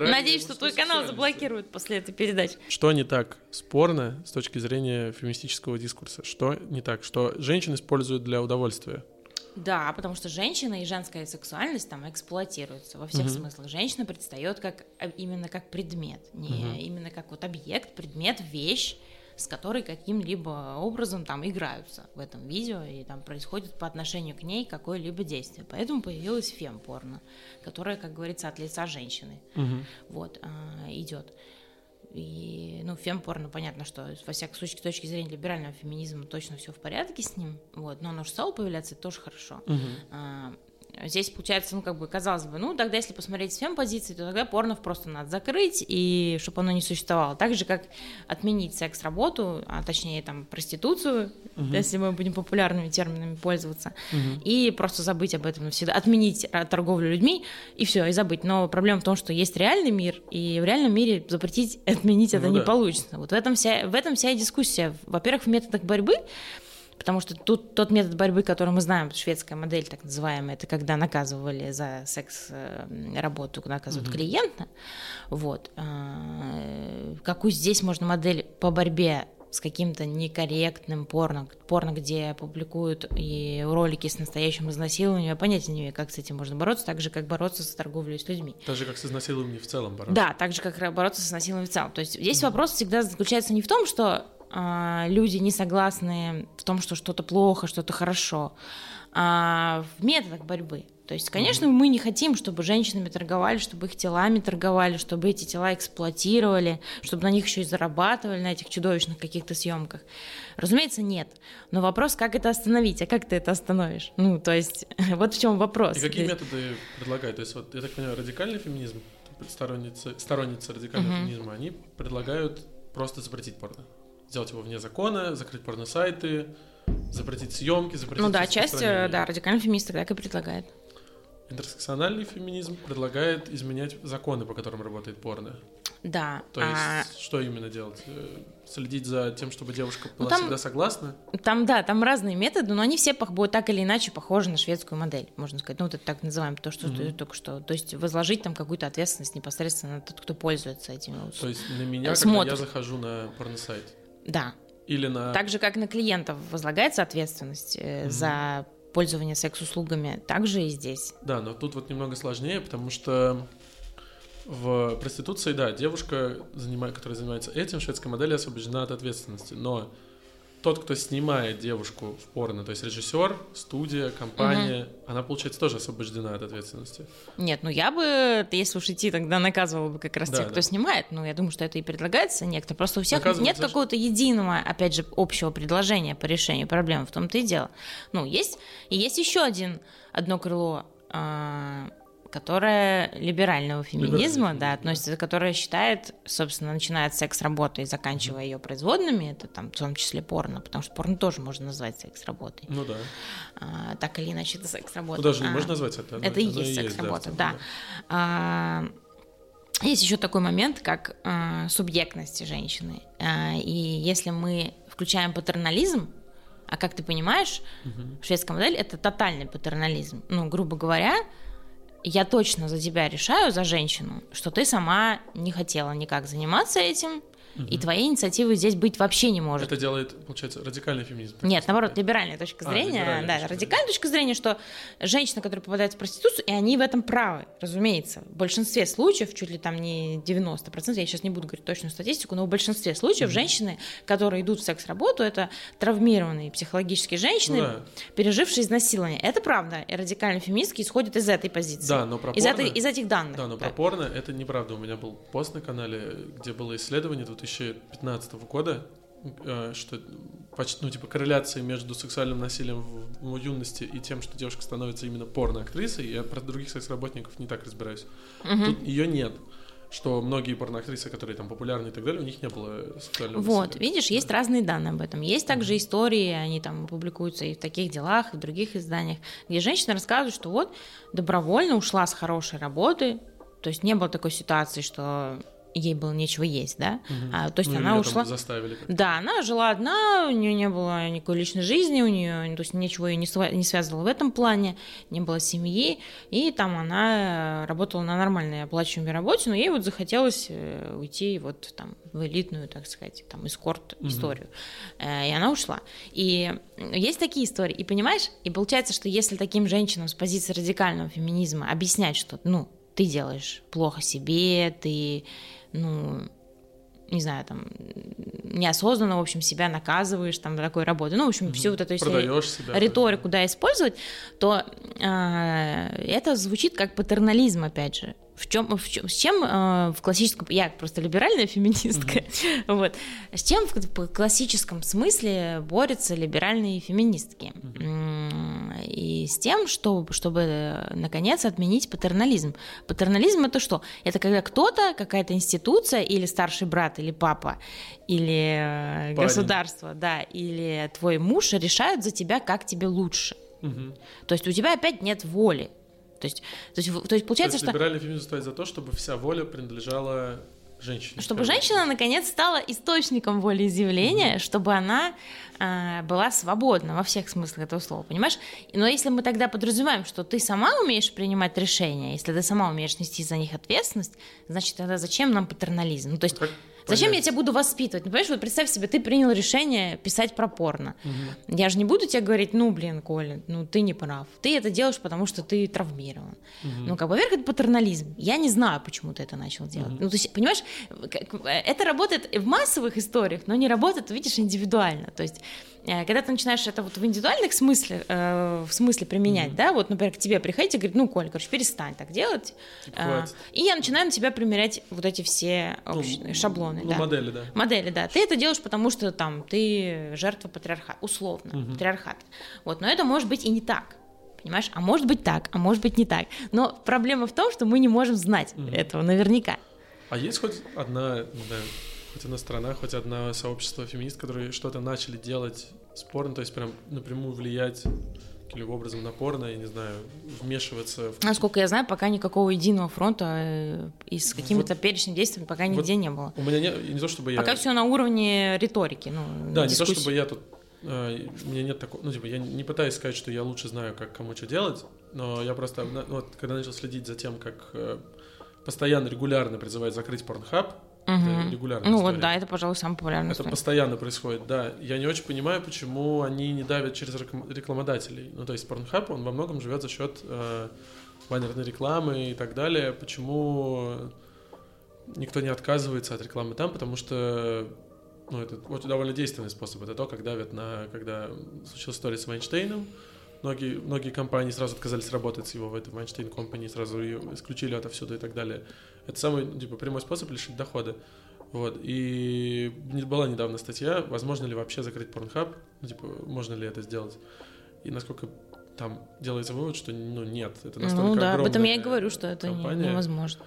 Надеюсь, что твой канал заблокируют после этой передачи. Что не так спорно с точки зрения феминистического дискурса? Что не так? Что женщины используют для удовольствия? Да, потому что женщина и женская сексуальность там эксплуатируются во всех Мгм. смыслах. Женщина предстает как а, именно как предмет, не Мгм. именно как вот объект, предмет, вещь, с которой каким-либо образом там играются в этом видео и там происходит по отношению к ней какое-либо действие. Поэтому появилась фем-порно, которая, как говорится, от лица женщины Мгм. вот, а, идет. И, ну, фемпорно, понятно, что, во всяком случае, с точки зрения либерального феминизма точно все в порядке с ним, вот, но оно же стало появляться, это тоже хорошо. Мгм. А, Здесь получается, ну, как бы, казалось бы, ну, тогда, если посмотреть с фем-позиции, то тогда порно просто надо закрыть, и чтобы оно не существовало. Так же, как отменить секс-работу, а точнее, там, проституцию, если мы будем популярными терминами пользоваться, Мгм. и просто забыть об этом навсегда, отменить а, торговлю людьми и все, и забыть. Но проблема в том, что есть реальный мир, и в реальном мире запретить, отменить это Ну не да. получится. Вот в этом вся, в этом вся и дискуссия. Во-первых, в методах борьбы, потому что тут тот метод борьбы, который мы знаем, шведская модель, так называемая, это когда наказывали за секс-работу, наказывают клиента. Вот. А, Какую здесь можно модель по борьбе с каким-то некорректным порно, порно, где публикуют и ролики с настоящим изнасилованием, я понятия не имею, как с этим можно бороться, так же, как бороться с торговлей с людьми. Так же, как с изнасилованием в целом бороться. Да, так же, как бороться с насилием в целом. То есть здесь вопрос всегда заключается не в том, что а, люди не согласны в том, что что-то плохо, что-то хорошо, а в методах борьбы. То есть, конечно, мы не хотим, чтобы женщинами торговали, чтобы их телами торговали, чтобы эти тела эксплуатировали, чтобы на них еще и зарабатывали, на этих чудовищных каких-то съемках. Разумеется, нет. Но вопрос, как это остановить, а как ты это остановишь? Ну, то есть, вот в чем вопрос. И какие Здесь- методы предлагают? То есть, вот, я так понимаю, радикальный феминизм, сторонницы, сторонницы радикального Мгм. феминизма, они предлагают просто запретить порно. Сделать его вне закона, закрыть порносайты, запретить съемки, запретить Ну да, часть, э, да, радикальный фемист так и предлагает. Интерсекциональный феминизм предлагает изменять законы, по которым работает порно. Да. То есть, а, что именно делать? Э, Следить за тем, чтобы девушка была Ну, там- всегда согласна? Там, да, там разные методы, но они все будут так или иначе похожи на шведскую модель, можно сказать. Ну, вот это так называем, то, что ты только что. То есть возложить там какую-то ответственность непосредственно на тот, кто пользуется этими. ус- То есть на меня, когда Смотр. я захожу на порносайт? Да. Или на... Так же, как на клиентов возлагается ответственность Мгм. за пользование секс-услугами, так же и здесь. Да, но тут вот немного сложнее, потому что в проституции, да, девушка, которая занимается этим, в шведской модели освобождена от ответственности. Но тот, кто снимает девушку в порно, то есть режиссер, студия, компания, она, получается, тоже освобождена от ответственности. Нет, ну я бы, если уж идти, тогда наказывала бы как раз Да, тех, да. кто снимает. Ну, я думаю, что это и предлагается некто. Просто у всех нет какого-то единого, опять же, общего предложения по решению проблемы. В том-то и дело. Ну, есть, и есть еще один, одно крыло, которое либерального феминизма, феминизм, да, да. относится, которое считает, собственно, начиная от секс-работы и заканчивая ее производными, это там в том числе порно, потому что порно тоже можно назвать секс-работой. Ну да. А, так или иначе, это секс-работа. Ну даже не А, можно назвать это. это и оно есть секс-работа, целом, да. А, Есть еще такой момент, как а, субъектность женщины. А, И если мы включаем патернализм, а как ты понимаешь, Мгм. шведская модель это тотальный патернализм. Ну, грубо говоря, я точно за тебя решаю, за женщину, что ты сама не хотела никак заниматься этим, и твоей инициативы здесь быть вообще не может. Это делает, получается, радикальный феминизм. Нет, наоборот, либеральная точка А, зрения. либеральная да, точка радикальная точка зрения, что женщина, которая попадает в проституцию, и они в этом правы, разумеется. В большинстве случаев, чуть ли там не 90%, я сейчас не буду говорить точную статистику, но в большинстве случаев женщины, которые идут в секс-работу, это травмированные психологически женщины, Ну да. пережившие изнасилование. Это правда. И радикальные феминистки исходят из этой позиции. Да, но про из, порно- этой, из этих данных. Да, но про порно это неправда. У меня был пост на канале, где было исследование 2015 года, э, что почти, ну, типа, корреляции между сексуальным насилием в, в юности и тем, что девушка становится именно порноактрисой. Я про других секс-работников не так разбираюсь. Тут ее нет. Что многие порноактрисы, которые там популярны и так далее, у них не было сексуального Вот, насилия. видишь, есть разные данные об этом. Есть также истории, они там публикуются и в таких делах, и в других изданиях, где женщина рассказывает, что вот добровольно ушла с хорошей работы, то есть не было такой ситуации, что ей было нечего есть, да, Мгм. а, то есть Ну, она ушла. заставили. Да, она жила одна, у нее не было никакой личной жизни, у нее, то есть ничего ее не, сва- не связывало в этом плане, не было семьи, и там она э, работала на нормальной оплачиваемой работе, но ей вот захотелось э, уйти вот там в элитную, так сказать, там эскорт историю, Э, и она ушла. И есть такие истории, и понимаешь, и получается, что если таким женщинам с позиции радикального феминизма объяснять, что, ну, ты делаешь плохо себе, ты, ну, не знаю, там, неосознанно, в общем, себя наказываешь там такой работой. Ну, в общем, всю вот эту если Продаешь себя. риторику, да, использовать, то э, это звучит как патернализм, опять же. В чем, в чем, с чем э, в классическом, я просто либеральная феминистка, вот, с чем в, классическом смысле борются либеральные феминистки? М, И с тем, что, чтобы, э, наконец, отменить патернализм. Патернализм это что? Это когда кто-то, какая-то институция или старший брат, или папа, или э, Парень. государство, да, или твой муж решают за тебя, как тебе лучше. Мгм. То есть у тебя опять нет воли. То есть, то есть, то есть То получается, есть что либеральный феминизм стоит за то, чтобы вся воля принадлежала женщине. чтобы женщина наконец стала источником волеизъявления, чтобы она а, была свободна во всех смыслах этого слова, понимаешь? Но если мы тогда подразумеваем, что ты сама умеешь принимать решения, если ты сама умеешь нести за них ответственность, значит тогда зачем нам патернализм? Ну, то есть Как Зачем я тебя буду воспитывать? Ну, понимаешь, вот представь себе, ты принял решение писать про порно. Я же не буду тебе говорить, ну, блин, Коля, ну, ты не прав. Ты это делаешь, потому что ты травмирован. Ну, как бы, во-первых, это патернализм. Я не знаю, почему ты это начал делать. Ну, то есть, понимаешь, как- это работает в массовых историях, но не работает, видишь, индивидуально. То есть, э, когда ты начинаешь это вот в индивидуальных смысле, э, в смысле применять, да, вот, например, к тебе приходить и говорить, ну, Коль, короче, перестань так делать. А, хватит. И я начинаю на тебя примерять вот эти все Ну, общ- шаблоны. ну, да. модели, да. Модели, да. Ты это делаешь, потому что там ты жертва патриархата, условно, патриархата. Вот, но это может быть и не так. Понимаешь? А может быть так, а может быть не так. Но проблема в том, что мы не можем знать этого наверняка. А есть хоть одна, ну да, хоть одна страна, хоть одно сообщество феминист, которые что-то начали делать спорно, то есть прям напрямую влиять каким-либо образом на порно, я не знаю, вмешиваться в... Насколько я знаю, пока никакого единого фронта э, и с какими-то перечнем действий пока нигде не было. У меня не, не то, чтобы я... Пока все на уровне риторики, ну, Да, не то, чтобы я тут... э, У меня нет такого... Ну, типа, я не пытаюсь сказать, что я лучше знаю, как кому что делать, но я просто... ну, Вот, когда начал следить за тем, как э, постоянно, регулярно призывают закрыть порнхаб, Мгм. это регулярная Ну история. вот, да, это, пожалуй, самый популярный. Это постоянно происходит, да. Я не очень понимаю, почему они не давят через реклам- рекламодателей. Ну, то есть Pornhub, он во многом живет за счет э, баннерной рекламы и так далее. Почему никто не отказывается от рекламы там? Потому что ну, это очень довольно действенный способ. Это то, как давят на... Когда случилась история с Вайнштейном, многие, многие компании сразу отказались работать с его в этой Вайнштейн компании, сразу ее исключили отовсюду и так далее. Это самый, типа, прямой способ лишить дохода. Вот, и была недавно статья, возможно ли вообще закрыть Pornhub, ну, типа, можно ли это сделать. И насколько там делается вывод, что, ну, нет, это настолько Ну да, об этом я и огромная говорю, что это компания. невозможно.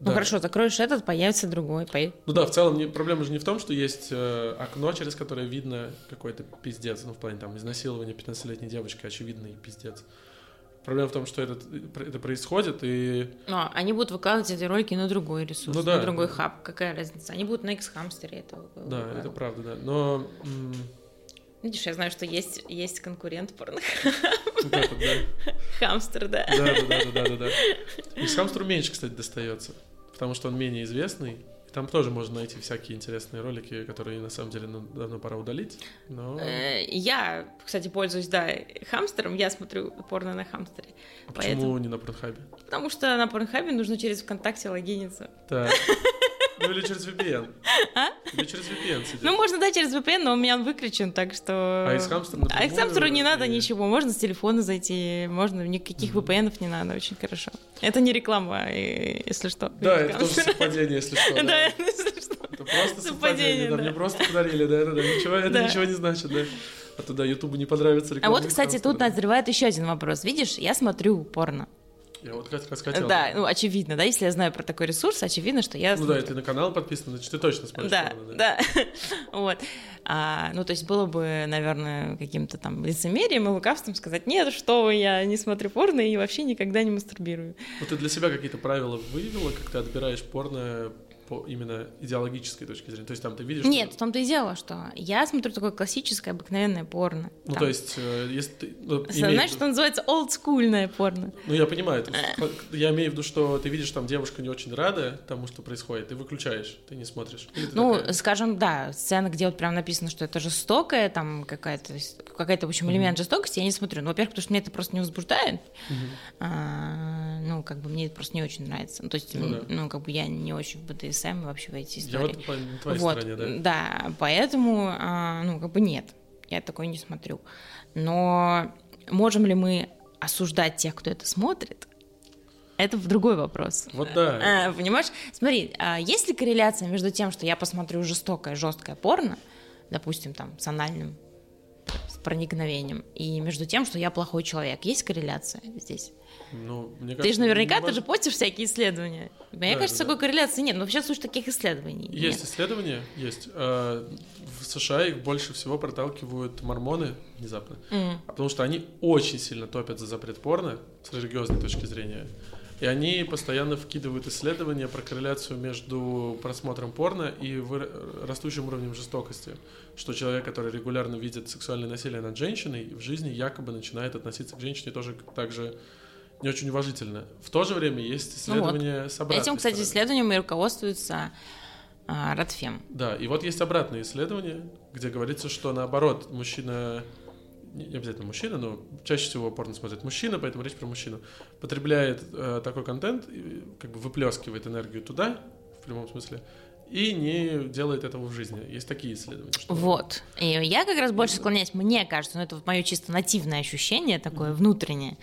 Ну Да. хорошо, закроешь этот, появится другой. по- Ну да, в целом не- проблема же не в том, что есть э, окно, через которое видно какой-то пиздец, ну, в плане там изнасилования 15-летней девочки, очевидный пиздец. Проблема в том, что этот, это происходит, и Ну, они будут выкладывать эти ролики на другой ресурс, Ну да. на другой хаб. Какая разница? Они будут на X-хамстере это вы- да, выкладывать. это правда, да. Но м, Видишь, я знаю, что есть, есть конкурент вот это, да. Хамстер, да. Да, да, да, да, да, да. И Хамстру меньше, кстати, достается, потому что он менее известный. Там тоже можно найти всякие интересные ролики, которые на самом деле ну, давно пора удалить. Но Э, Я, кстати, пользуюсь, да, хамстером. Я смотрю порно на хамстере. а почему поэтому- не на Порнхабе? Потому что на порнхабе нужно через ВКонтакте логиниться. Так. Ну или через VPN. Или через VPN сидеть. Ну, можно, да, через VPN, но у меня он выключен, так что... А из хамстера А из хамстера не надо и- ничего, можно с телефона зайти, можно, никаких VPN не надо, очень хорошо. Это не реклама, если что. Да, это тоже совпадение, если что. Да, если что. Это просто Совпадение. Да, мне просто подарили, да, да. Ничего, это ничего не значит, да. А туда Ютубу не понравится А реклама. вот, из кстати, тут назревает еще один вопрос. Видишь, я смотрю порно. Я вот как раз хотел. Да, ну, очевидно, да, если я знаю про такой ресурс, очевидно, что я Ну да, смотрю. и ты на канал подписан, значит, ты точно смотришь. Да, порно, да, вот. А, ну, то есть было бы, наверное, каким-то там лицемерием и лукавством сказать, нет, что вы, я не смотрю порно и вообще никогда не мастурбирую. Ну ты для себя какие-то правила выявила, как ты отбираешь порно, по именно идеологической точки зрения? То есть там ты видишь... Нет, что... в том-то и дело, что я смотрю такое классическое, обыкновенное порно. Ну, Там. то есть, э, если ты... ну, Знаешь, имеет- что называется олдскульное порно? Ну, я понимаю. есть, Я имею в виду, что ты видишь, там девушка не очень рада тому, что происходит, ты выключаешь, ты не смотришь. Ты Ну, такая, скажем, да, сцена, где вот прям написано, что это жестокое, там какая-то, какая-то, в общем, элемент жестокости, я не смотрю. Ну, во-первых, потому что меня это просто не возбуждает. мгм. А, ну, как бы мне это просто не очень нравится. Ну, то есть, Ну ну, да. как бы я не очень в БДСМ и вообще в эти Я истории. вот по- твоей вот, стороне, да. да, поэтому, а, ну, как бы нет, я такое не смотрю. Но можем ли мы осуждать тех, кто это смотрит? Это другой вопрос. Вот да. А, понимаешь? Смотри, а есть ли корреляция между тем, что я посмотрю жестокое, жесткое порно, допустим, там, с анальным с проникновением, и между тем, что я плохой человек. Есть корреляция здесь? Ну, мне Ты же кажется, наверняка, не ты же постишь всякие исследования. Мне Да, кажется, да, такой корреляции нет. Но вообще, слушай, таких исследований Есть нет. исследования, есть. Э, В США их больше всего проталкивают мормоны внезапно, М. потому что они очень сильно топят за запрет порно с религиозной точки зрения. И они постоянно вкидывают исследования про корреляцию между просмотром порно и выра- растущим уровнем жестокости. Что человек, который регулярно видит сексуальное насилие над женщиной, в жизни якобы начинает относиться к женщине тоже так же не очень уважительно. В то же время есть Ну вот. исследования с обратной Этим, кстати, стороны. исследованием и руководствуется а, Радфем. Да, и вот есть обратное исследование, где говорится, что наоборот, мужчина, не обязательно мужчина, но чаще всего порно смотрит мужчина, поэтому речь про мужчину, потребляет э, такой контент, и, как бы выплескивает энергию туда, в прямом смысле, и не делает этого в жизни. Есть такие исследования. что- Вот. И я как раз больше склоняюсь, мне кажется, ну это вот мое чисто нативное ощущение, такое внутреннее,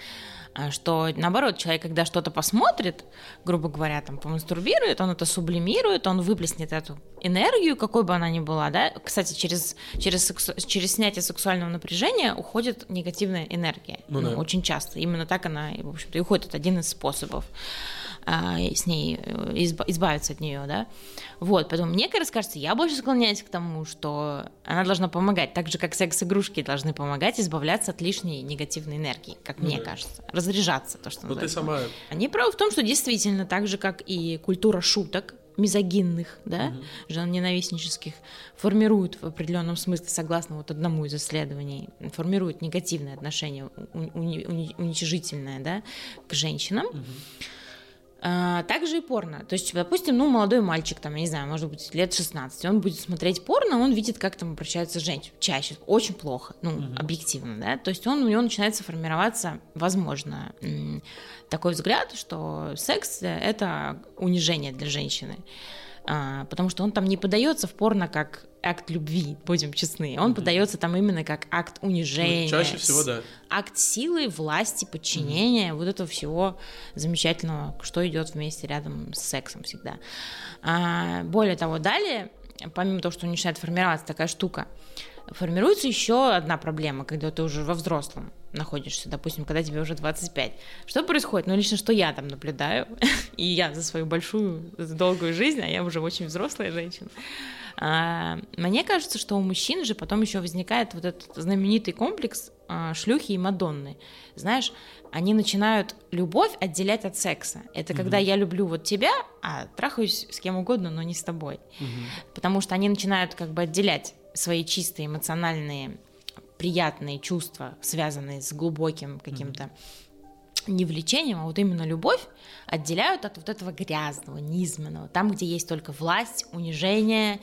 что наоборот, человек, когда что-то посмотрит, грубо говоря, там, помастурбирует, он это сублимирует, он выплеснет эту энергию, какой бы она ни была, да. Кстати, через, через, сексу- через снятие сексуального напряжения уходит негативная энергия. Ну да. Очень часто. Именно так она, в общем-то, и уходит. Это один из способов с ней э, изба- избавиться от нее, да. Вот, поэтому мне как раз кажется, я больше склоняюсь к тому, что она должна помогать, так же как секс-игрушки должны помогать избавляться от лишней негативной энергии, как Ну мне да. кажется, разряжаться, то, что Но ты сама... Они правы в том, что действительно, так же как и культура шуток, мизогинных, да, ненавистнических, формирует в определенном смысле, согласно вот одному из исследований, формирует негативное отношение, уни- уни- уни- уничижительное, да, к женщинам. А, также и порно. То есть, допустим, ну, молодой мальчик, там, я не знаю, может быть, лет 16, он будет смотреть порно, он видит, как там обращаются женщины. Чаще, очень плохо, ну, объективно, да. То есть он, у него начинается формироваться, возможно, такой взгляд, что секс — это унижение для женщины. А, потому что он там не подается в порно как акт любви, будем честны. Он подается там именно как акт унижения. Ну, чаще всего, да. акт силы, власти, подчинения, вот этого всего замечательного, что идет вместе рядом с сексом всегда. А, более того, далее, помимо того, что начинает формироваться такая штука, формируется еще одна проблема, когда ты уже во взрослом находишься, допустим, когда тебе уже 25. Что происходит? Ну, лично, что я там наблюдаю, и я за свою большую, долгую жизнь, а я уже очень взрослая женщина, а, мне кажется, что у мужчин же потом еще возникает вот этот знаменитый комплекс а, шлюхи и Мадонны. Знаешь, они начинают любовь отделять от секса. Это когда я люблю вот тебя, а трахаюсь с кем угодно, но не с тобой. Потому что они начинают как бы отделять свои чистые эмоциональные приятные чувства, связанные с глубоким каким-то не влечением, а вот именно любовь, отделяют от вот этого грязного, низменного, там, где есть только власть, унижение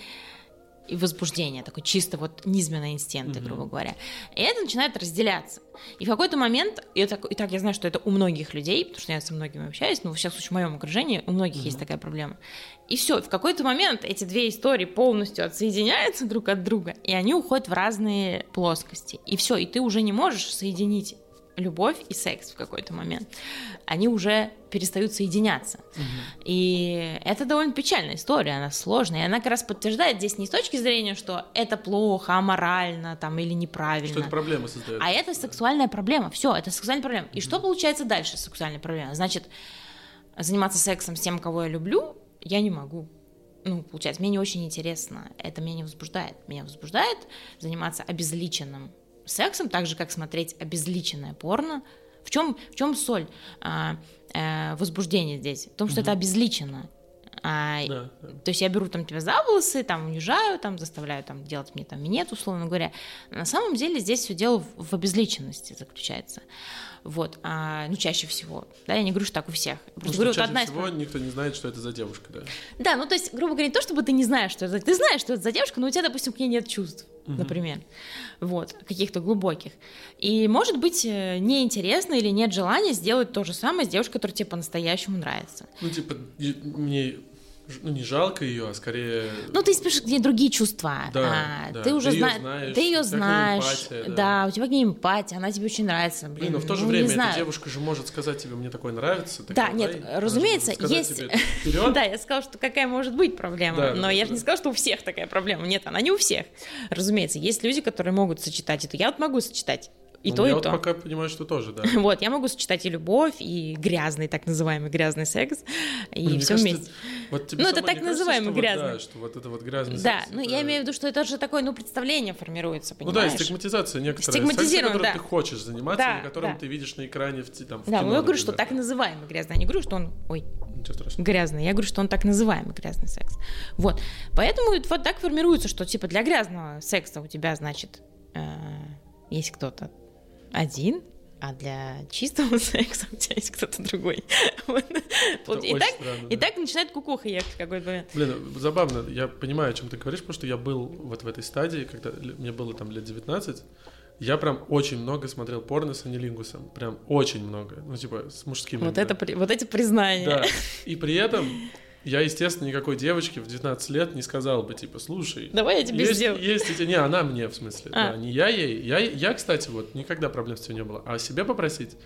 и возбуждение, такой чисто вот низменные инстинкты, грубо говоря. И это начинает разделяться. И в какой-то момент, и, это, и так я знаю, что это у многих людей, потому что я со многими общаюсь, но во всяком случае в моем окружении у многих есть такая проблема. И все, в какой-то момент эти две истории полностью отсоединяются друг от друга, и они уходят в разные плоскости. И все, и ты уже не можешь соединить любовь и секс в какой-то момент. Они уже перестают соединяться. И это довольно печальная история, она сложная. И она как раз подтверждает здесь не с точки зрения, что это плохо, аморально там, или неправильно. Что это проблемы создает. А это сексуальная проблема. Все, это сексуальная проблема. И что получается дальше с сексуальной проблемой? Значит, заниматься сексом с тем, кого я люблю, я не могу. Ну, получается, мне не очень интересно. Это меня не возбуждает. Меня возбуждает заниматься обезличенным сексом, так же, как смотреть обезличенное порно. В чем, в чем соль а, э, возбуждения здесь? В том, что это обезличено. А, Да, да. То есть я беру там тебя за волосы, там унижаю, там заставляю там делать мне там минет, условно говоря. На самом деле здесь все дело в, в обезличенности заключается. Вот, а, ну чаще всего. Да, я не говорю, что так у всех. Просто говорю, вот чаще одна из всего никто не знает, что это за девушка, да. да, ну то есть, грубо говоря, не то, чтобы ты не знаешь, что это. Ты знаешь, что это за девушка, но у тебя, допустим, к ней нет чувств, например. Вот, каких-то глубоких. И может быть э, неинтересно или нет желания сделать то же самое с девушкой, которая тебе по-настоящему нравится. Ну, типа, мне ну, не жалко ее, а скорее... Ну, ты испытываешь где другие чувства. Да, А, да. Ты уже Ты её зна- знаешь, ты ее знаешь. эмпатия, да. да. у тебя к ней эмпатия, она тебе очень нравится. Блин, Блин, но в то же ну, время эта знаю. девушка же может сказать тебе, мне такое нравится. так Да, давай. нет, разумеется, есть... Да, я сказала, что какая может быть проблема, Да, но да, я да. же не сказала, что у всех такая проблема. Нет, она не у всех. Разумеется, есть люди, которые могут сочетать это. Я вот могу сочетать и Ну, то, я и вот то. пока понимаю, что тоже, да. Вот, я могу сочетать и любовь, и грязный, так называемый грязный секс, и Блин, все кажется, вместе. Вот Ну, это так не кажется, называемый что вот, грязный. да, что вот это вот грязный Да, секс, ну это- я имею в виду, что это же такое, ну, представление формируется, Ну понимаешь? да, стигматизация некоторая. Стигматизирован, секс, которым да. ты хочешь заниматься, Да, или которым да. ты видишь на экране в, там, в Да, кино, ну я говорю, что например, так называемый грязный. Я не говорю, что он, ой, грязный. Я говорю, что он так называемый грязный секс. Вот. Поэтому вот так формируется, что типа для грязного секса у тебя, значит, э, есть кто-то один, а для чистого секса у тебя есть кто-то другой. Вот. И так, странно, и да. так начинает кукуха ехать в какой-то момент. Блин, забавно, я понимаю, о чем ты говоришь, потому что я был вот в этой стадии, когда мне было там лет 19, я прям очень много смотрел порно с анилингусом, прям очень много, ну типа с мужскими. Вот, это, вот эти признания. Да, и при этом я, естественно, никакой девочке в 19 лет не сказал бы, типа, слушай, Давай я тебе есть, сделаю. есть эти... Не, она мне, в смысле, А. да, не я ей. Я, я, кстати, вот, никогда проблем с этим не было. А себе попросить,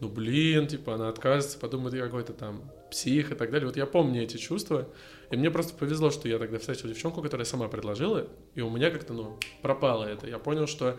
ну, блин, типа, она откажется, подумает, я какой-то там псих и так далее. Вот я помню эти чувства, и мне просто повезло, что я тогда встретил девчонку, которая сама предложила, и у меня как-то, ну, пропало это. Я понял, что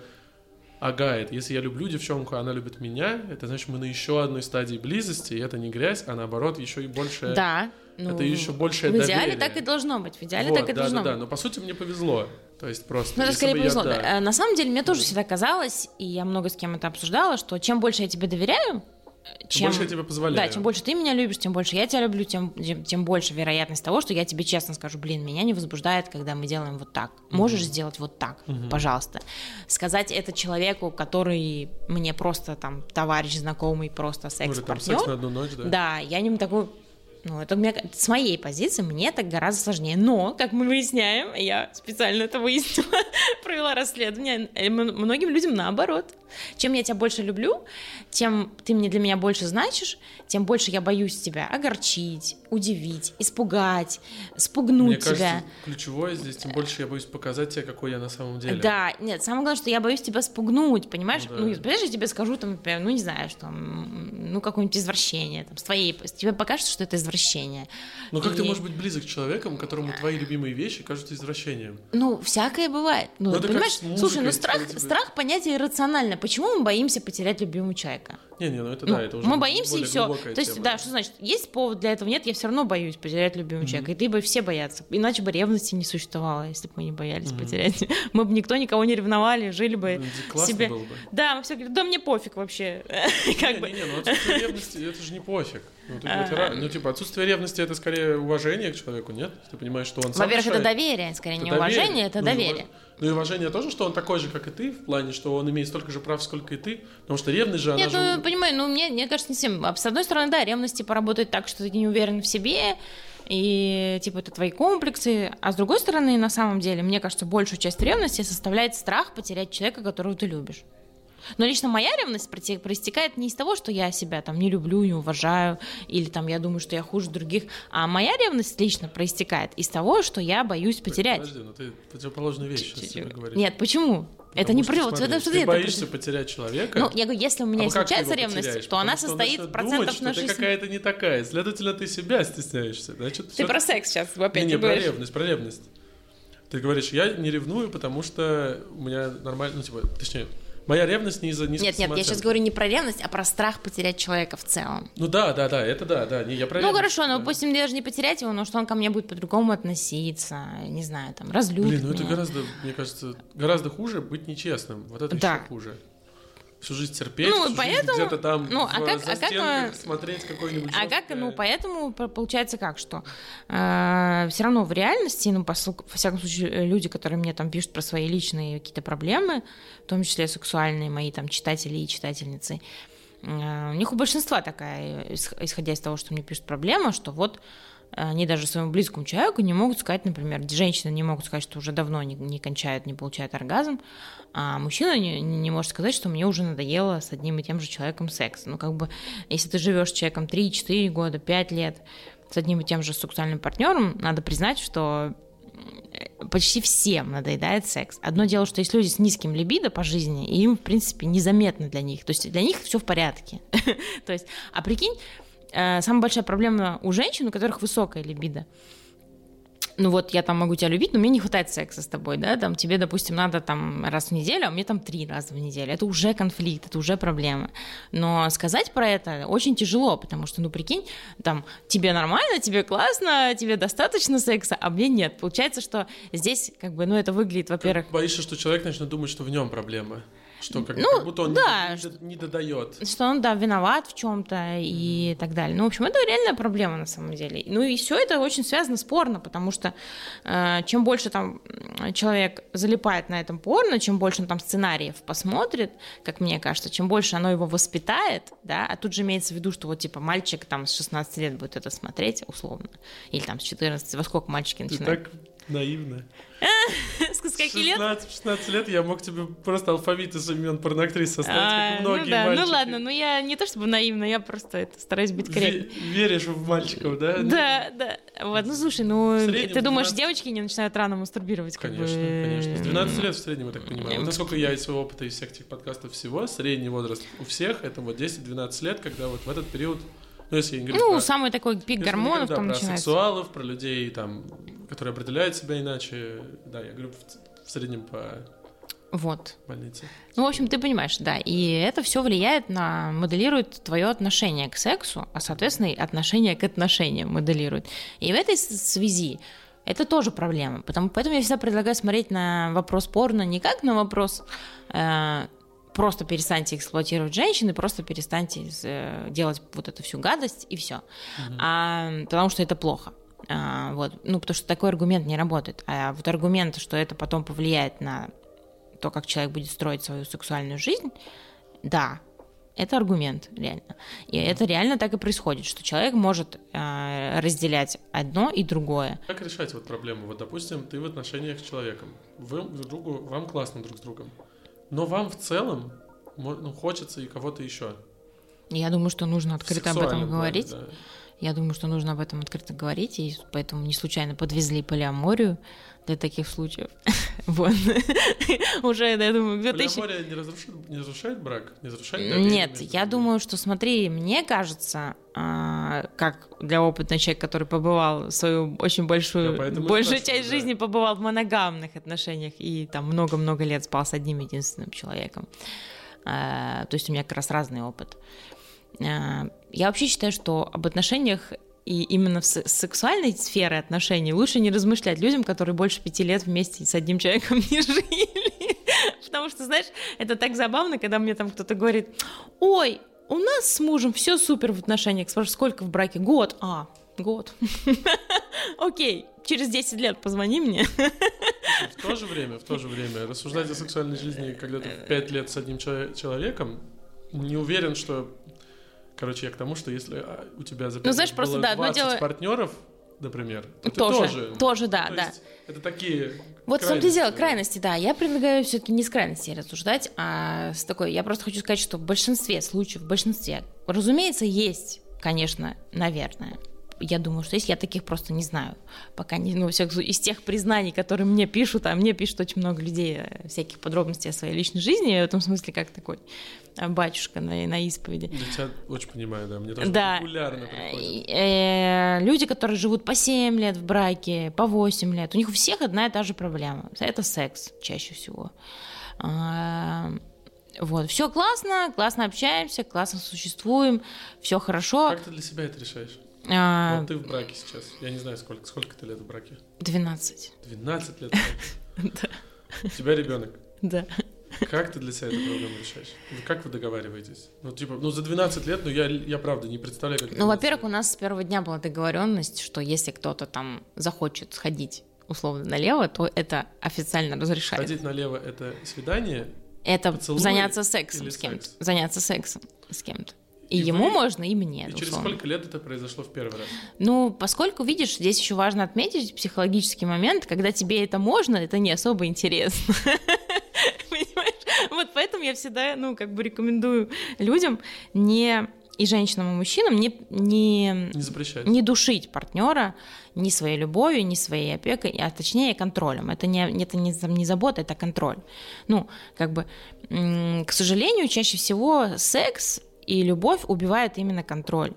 Ага, это если я люблю девчонку, она любит меня, это значит, мы на еще одной стадии близости, и это не грязь, а наоборот, еще и больше... Да. Ну, Это еще большее В идеале доверие. так и должно быть. В идеале Вот, так и да, должно да, да, быть. но по сути мне повезло. То есть просто... Ну, это скорее бы я- повезло. да. да. Э, На самом деле, мне тоже всегда казалось, и я много с кем это обсуждала, что чем больше я тебе доверяю, э, чем, больше я тебе позволяю. Да, чем больше ты меня любишь, тем больше я тебя люблю, тем, тем, тем больше вероятность того, что я тебе честно скажу, блин, меня не возбуждает, когда мы делаем вот так. Можешь сделать вот так, пожалуйста. Сказать это человеку, который мне просто там товарищ, знакомый, просто Ну, или там секс-партнер. секс на одну ночь, да? Да, я не такой... Ну, это меня, с моей позиции мне так гораздо сложнее. Но, как мы выясняем, я специально это выяснила, провела расследование, э, многим людям наоборот. Чем я тебя больше люблю, тем ты мне для меня больше значишь, тем больше я боюсь тебя огорчить, удивить, испугать, спугнуть Мне тебя. кажется, ключевое здесь, тем больше я боюсь показать тебе, какой я на самом деле. Да, нет, самое главное, что я боюсь тебя спугнуть, понимаешь? Ну Ну, да. понимаешь, я тебе скажу, там, например, ну, не знаю, что, ну, какое-нибудь извращение, там, с твоей, тебе покажется, что это извращение. Но как ты И- можешь быть близок к человеком, которому твои любимые вещи кажутся извращением? Ну, всякое бывает. Ну, Ну, это как понимаешь, музыкой, слушай, ну, страх, страх понятие иррационально. Почему мы боимся потерять любимого человека? Не-не, ну это Ну, да, это уже мы боимся и все. То есть, тема. да, что значит? Есть повод для этого? Нет, я все равно боюсь потерять любимого человека. И ты бы все боятся. Иначе бы ревности не существовало, если бы мы не боялись потерять. Мы бы никто никого не ревновали, жили бы классно себе. было бы. Да, мы все говорим, да мне пофиг вообще. Как бы. Не-не, ну отсутствие ревности, это же не пофиг. Ну, А. ра- ну, типа, отсутствие ревности это скорее уважение к человеку, нет? Ты понимаешь, что он Во-первых, это доверие, скорее, не уважение, это Ну, и доверие. Ну и уважение тоже, что он такой же, как и ты, в плане, что он имеет столько же прав, сколько и ты. Потому что ревность же, она Нет, же... ну, понимаю, ну, мне, мне кажется, не всем. А С одной стороны, да, ревность, типа, работает так, что ты не уверен в себе, и, типа, это твои комплексы. А с другой стороны, на самом деле, мне кажется, большую часть ревности составляет страх потерять человека, которого ты любишь. Но лично моя ревность проистекает не из того, что я себя там не люблю, не уважаю, или там я думаю, что я хуже других, а моя ревность лично проистекает из того, что я боюсь потерять. Подожди, ну ты противоположную вещь сейчас тебе говоришь. Нет, почему? это не про... смотри, это, ты это боишься против- потерять человека. Ну, я говорю, если у меня а ты случается ревность, то она Потому что он состоит процентов думать, на что ты 60. какая-то не такая. Следовательно, ты себя стесняешься. Значит, Ты всё- про секс сейчас Не, опять не, про говоришь. ревность, про ревность. Ты говоришь, я не ревную, потому что у меня нормально, ну, типа, точнее, моя ревность не из-за низкой Нет, нет, я сейчас говорю не про ревность, а про страх потерять человека в целом. Ну да, да, да, это да, да, не, я про Ну ревность, хорошо, ну да. допустим, даже не потерять его, но что он ко мне будет по-другому относиться, не знаю, там, разлюбит Блин, ну это меня. гораздо, мне кажется, гораздо хуже быть нечестным. Вот это Да. еще хуже. Всю жизнь терпеть, Ну, всю жизнь поэтому- где-то там ну, в а как- а как, застенках э, смотреть какой-нибудь А как, ну, поэтому по- получается как, что все равно в реальности, ну, по во всяком случае, э, люди, которые мне там пишут про свои личные какие-то проблемы, в том числе сексуальные мои там читатели и читательницы, э, у них у большинства такая, э, ис- исходя из того, что мне пишут проблема, что вот они даже своему близкому человеку не могут сказать, например, женщины не могут сказать, что уже давно не, не кончают, не получают оргазм, а мужчина не, не может сказать, что мне уже надоело с одним и тем же человеком секс. Ну, как бы, если ты живешь с человеком 3-4 года, 5 лет, с одним и тем же сексуальным партнером, надо признать, что м, почти всем надоедает секс. Одно дело, что есть люди с низким либидо по жизни, и им, в принципе, незаметно для них. То есть для них все в порядке. То есть, а прикинь, э, самая большая проблема у женщин, у которых высокая либидо. Ну вот я там могу тебя любить, но мне не хватает секса с тобой, да, там тебе, допустим, надо там раз в неделю, а мне там три раза в неделю. Это уже конфликт, это уже проблема. Но сказать про это очень тяжело, потому что, ну прикинь, там тебе нормально, тебе классно, тебе достаточно секса, а мне нет. Получается, что здесь как бы, ну это выглядит, во-первых, Боишься, что человек начнет думать, что в нем проблема. Что как, Ну, как будто он да, не, не- додает. что он, да, виноват в чем-то и так далее. Ну, в общем, это реальная проблема на самом деле. Ну и все это очень связано с порно, потому что э, чем больше там человек залипает на этом порно, чем больше он там сценариев посмотрит, как мне кажется, чем больше оно его воспитает, да, а тут же имеется в виду, что вот типа мальчик там с 16 лет будет это смотреть, условно, или там с 14, во сколько мальчики Ты начинают? так наивно. С скольки лет? 16-16 лет я мог тебе просто алфавит из имен порноактрис составить, А, как ну многие да, мальчики. ну ладно, ну я не то чтобы наивна, я просто это стараюсь быть корректной. Ве- веришь в мальчиков, да? Да, да. Вот, ну слушай, ну ты думаешь, 12 девочки не начинают рано мастурбировать? Конечно, бы? конечно. С 12 лет в среднем, я так понимаю. Вот насколько я из своего опыта, из всех этих подкастов всего, средний возраст у всех это вот 10-12 лет, когда вот в этот период, ну если я не говорю Ну, про- самый такой пик гормонов говорим, да, там про начинается. сексуалов, про людей, там, которые определяют себя иначе, да, я говорю в, в среднем по Вот. больнице. Ну, в общем, ты понимаешь, да. И это все влияет на, моделирует твое отношение к сексу, а, соответственно, и отношение к отношениям моделирует. И в этой связи это тоже проблема. Потому, поэтому я всегда предлагаю смотреть на вопрос порно не как на вопрос э, просто перестаньте эксплуатировать женщин и просто перестаньте э, делать вот эту всю гадость и все. А, потому что это плохо. А, вот. Ну, потому что такой аргумент не работает. А вот аргумент, что это потом повлияет на то, как человек будет строить свою сексуальную жизнь, да, это аргумент, реально. И это реально так и происходит, что человек может э, разделять одно и другое. Как решать вот проблему? Вот, допустим, ты в отношениях с человеком, вы друг другу, вам классно друг с другом, но вам в целом ну, хочется и кого-то еще. Я думаю, что нужно открыто об этом говорить. Да. Я думаю, что нужно об этом открыто говорить, и поэтому не случайно подвезли полиаморию для таких случаев. Вот. Уже, я думаю, к 2000... Полиамория не разрушает, не разрушает брак? Не разрушает Нет, я думаю, что смотри, мне кажется, а, как для опытного человека, который побывал свою очень большую, большую часть жизни побывал в моногамных отношениях и там много-много лет спал с одним единственным человеком. А, То есть у меня как раз разный опыт. А, Я вообще считаю, что об отношениях и именно в се- сексуальной сфере отношений лучше не размышлять людям, которые больше пяти лет вместе с одним человеком не жили. Потому что, знаешь, это так забавно, когда мне там кто-то говорит, ой, у нас с мужем все супер в отношениях. Спрашиваю, сколько в браке? Год. А, год. Окей, через 10 лет позвони мне. В то же время, в то же время, рассуждать о сексуальной жизни, когда ты пять лет с одним чело- человеком, не уверен, что... Короче, я к тому, что если а, у тебя за пять Ну, знаешь, просто, да, одно 20 дело- партнеров, например, то Тоже, тоже... тоже, да, То да. есть Это такие Вот в том-то дело, крайности, да. Я предлагаю все-таки не с крайности рассуждать, а с такой. Я просто хочу сказать, что в большинстве случаев, в большинстве, разумеется, есть, конечно, наверное. Я думаю, что есть, я таких просто не знаю. Пока не, ну, во случае, из тех признаний, которые мне пишут, а мне пишут очень много людей э, всяких подробностей о своей личной жизни, я в этом смысле как такой э, батюшка на, на исповеди. Я тебя очень понимаю, да, мне тоже Да. регулярно приходит. Э, Люди, которые живут по 7 лет в браке, по 8 лет, у них у всех одна и та же проблема. Это секс чаще всего. А, Вот, все классно, классно общаемся, классно существуем, все хорошо. Как ты для себя это решаешь? А, Вот ты в браке сейчас. Я не знаю, сколько, сколько ты лет в браке. 12. 12 лет. в браке. У тебя ребенок. Да. Как ты для себя эту проблему решаешь? Как вы договариваетесь? Ну, типа, ну, за 12 лет, ну, я, я правда не представляю, как Ну, во-первых, у нас с первого дня была договоренность, что если кто-то там захочет сходить условно налево, то это официально разрешается. Ходить налево — это свидание? Это поцелуй заняться сексом с кем-то. секс? Заняться сексом с кем-то. И, И ему вы- можно, и мне. И через сколько лет это произошло в первый раз? Ну, поскольку, видишь, здесь еще важно отметить психологический момент, когда тебе это можно, это не особо интересно. Понимаешь? Вот поэтому я всегда, ну, как бы рекомендую людям не и женщинам, и мужчинам не, не, Не запрещать. не душить партнера ни своей любовью, ни своей опекой, а точнее контролем. Это не, это не, не забота, это контроль. Ну, как бы, к сожалению, чаще всего секс и любовь убивают именно контроль.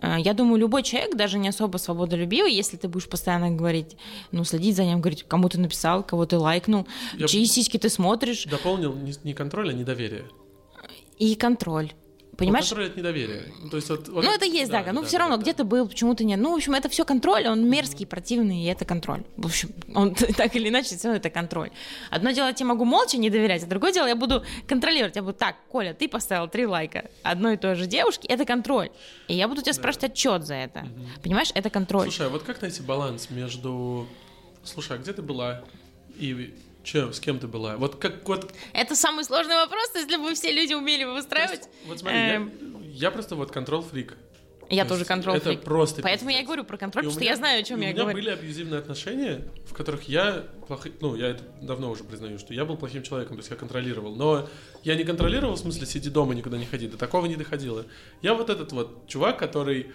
Э, Я думаю, любой человек, даже не особо свободолюбивый, если ты будешь постоянно говорить, ну, следить за ним, говорить, кому ты написал, кого ты лайкнул, Я чьи сиськи ты смотришь, дополнил не, не контроль, а недоверие. и контроль. Понимаешь? Контроль — это недоверие. Ну, то есть вот, вот Ну, это есть, да, ну, все равно, да. где ты был, почему ты нет. Ну, в общем, это все контроль, он мерзкий, противный, и это контроль. В общем, он так или иначе, все равно это контроль. Одно дело, я тебе могу молча не доверять, а другое дело, я буду контролировать. Я буду, так, Коля, ты поставил три лайка одной и той же девушке, это контроль. И я буду тебя спрашивать отчет за это. Понимаешь, это контроль. Слушай, а вот как найти баланс между... Слушай, а где ты была? И че, с кем ты была? Вот как вот... Это самый сложный вопрос, если бы все люди умели выстраивать. есть, вот смотри, я, эм, я просто вот контрол-фрик. Я то тоже контроль это просто Поэтому я и пиздец. говорю про контроль, И потому что меня- я знаю, о чем я У меня говорю. были абьюзивные отношения, в которых я плохой, ну, я это давно уже признаю, что я был плохим человеком, то есть я контролировал. Но я не контролировал, в смысле, сиди дома, никуда не ходи, до такого не доходило. Я вот этот вот чувак, который,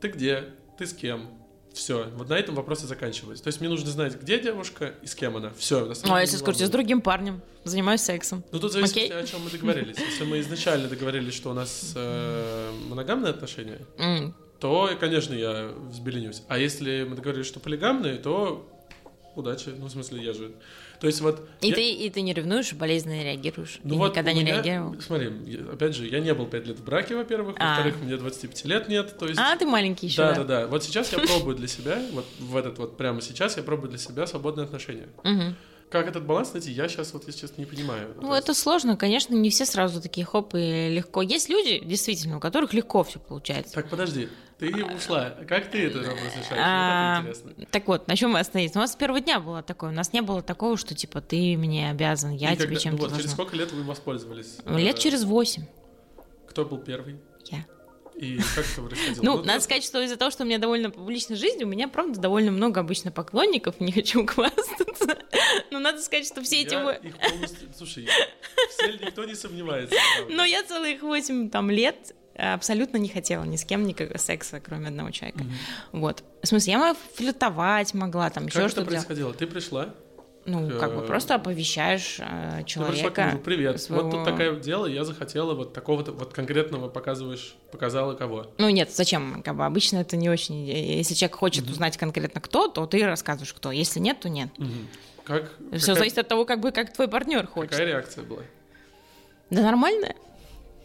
ты где, ты с кем, все, вот на этом вопросы заканчиваются. То есть мне нужно знать, где девушка и с кем она. Все. Ну, а если скажете, с другим парнем, занимаюсь сексом. Ну, тут зависит, Окей. о чем мы договорились. Если мы изначально договорились, что у нас э, моногамные отношения, М, то, конечно, я взбеленюсь. А если мы договорились, что полигамные, то удачи. Ну, в смысле, я же... То есть вот... И, я- ты, и ты не ревнуешь, болезненно реагируешь. ну и вот никогда у не меня- реагировал. Смотри, опять же, я не был 5 лет в браке, во-первых. А. Во-вторых, мне 25 лет нет. То есть... А, ты маленький еще. да, да, да. Вот сейчас я пробую для себя, вот в этот вот прямо сейчас я пробую для себя свободные отношения. Мгм. Как этот баланс найти, я сейчас вот, если честно, не понимаю. Ну, это сложно, конечно, не все сразу такие хоп и легко. Есть люди, действительно, у которых легко все получается. Так, подожди, ты ушла. Как ты это вопрос решаешь? А. Так вот, на чем мы остановились? У нас с первого дня было такое. У нас не было такого, что типа ты мне обязан, я тебе чем-то ну через сколько лет вы воспользовались? Лет Э, через восемь. Кто был первый? Я. И как это происходило? Ну, ты- надо сказать, что из-за того, что у меня довольно публичная жизнь, у меня, правда, довольно много обычно поклонников, не хочу хвастаться. Но надо сказать, что все эти... Их полностью... Слушай, никто не сомневается. Но я целых 8 там, лет абсолютно не хотела ни с кем никакого секса, кроме одного человека. Вот. В смысле, я могла флиртовать могла, там еще Как это что-то происходило? Ты пришла, Ну, как бы Э, просто оповещаешь э, ты к человека. мужу, привет, своего- вот тут такое дело, я захотела вот такого-то, вот конкретного показываешь, показала кого. Ну нет, зачем? Как бы обычно это не очень. Если человек хочет узнать конкретно кто, то ты рассказываешь кто. Если нет, то нет. Мгм. Как, Все какая, зависит от того, как бы как твой партнер хочет. какая реакция была? Да нормально.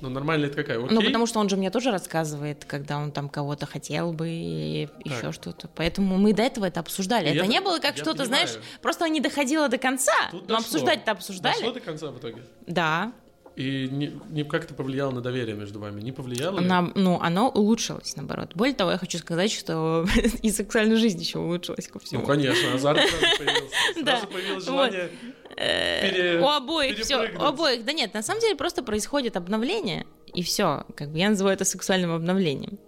Ну, нормально это какая? Окей? Ну, потому что он же мне тоже рассказывает, когда он там кого-то хотел бы и еще Так. что-то. Поэтому мы до этого это обсуждали. И это это- не было как я что-то, понимаю. знаешь, просто не доходило до конца. Тут но дошло. обсуждать-то обсуждали. Дошло до конца в итоге? Да. И не, не как это повлияло на доверие между вами? Не повлияло? ли? Она, ну, оно улучшилось, наоборот. Более того, я хочу сказать, что и сексуальная жизнь еще улучшилась ко всему. Ну, конечно, азарт сразу появился. Да. Сразу появилось желание Э, пере- У обоих все, у обоих. Да нет, на самом деле просто происходит обновление, и все. Как бы я называю это сексуальным обновлением.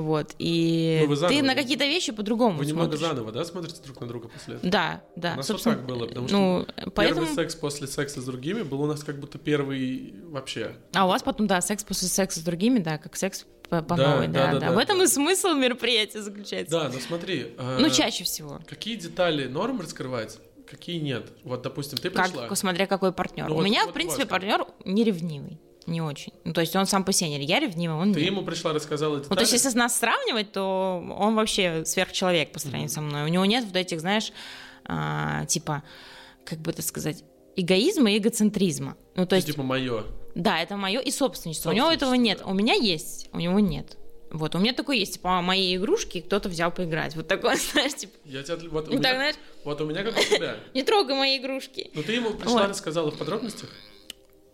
Вот. И Ну, ты на какие-то вещи по-другому Вы немного смотришь. заново, да, смотрите друг на друга после этого? Да, да. У нас вот так было, потому ну, поэтому... Первый секс после секса с другими был у нас как будто первый вообще. А у вас потом, да, секс после секса с другими, да, как секс по, по Да, новой, да, да, да, да, В этом и смысл мероприятия заключается. Да, но смотри. э, Ну, чаще всего. Какие детали норм раскрывать, какие нет? Вот, допустим, ты пришла. Как, смотря какой партнер. Ну, у вот- меня, вот в принципе, как? партнер не ревнивый. Не очень. Ну, то есть он сам по себе не- Я ревнивый, он Ты нет. ему пришла, рассказала детали. Ну, то есть, если нас сравнивать, то он вообще сверхчеловек по сравнению со мной. У него нет вот этих, знаешь, а, типа, как бы это сказать, эгоизма и эгоцентризма. Ну, то есть, типа мое. да, это мое и собственничество. У него этого Собственничество, нет. да. У меня есть, у него нет. Вот, у меня такое есть, типа, мои игрушки кто-то взял поиграть. Вот такое, знаешь, типа, Я тебя, вот, у ну, меня, так, знаешь, вот у меня как у тебя. не трогай мои игрушки. Ну ты ему пришла, Вот. рассказала в подробностях?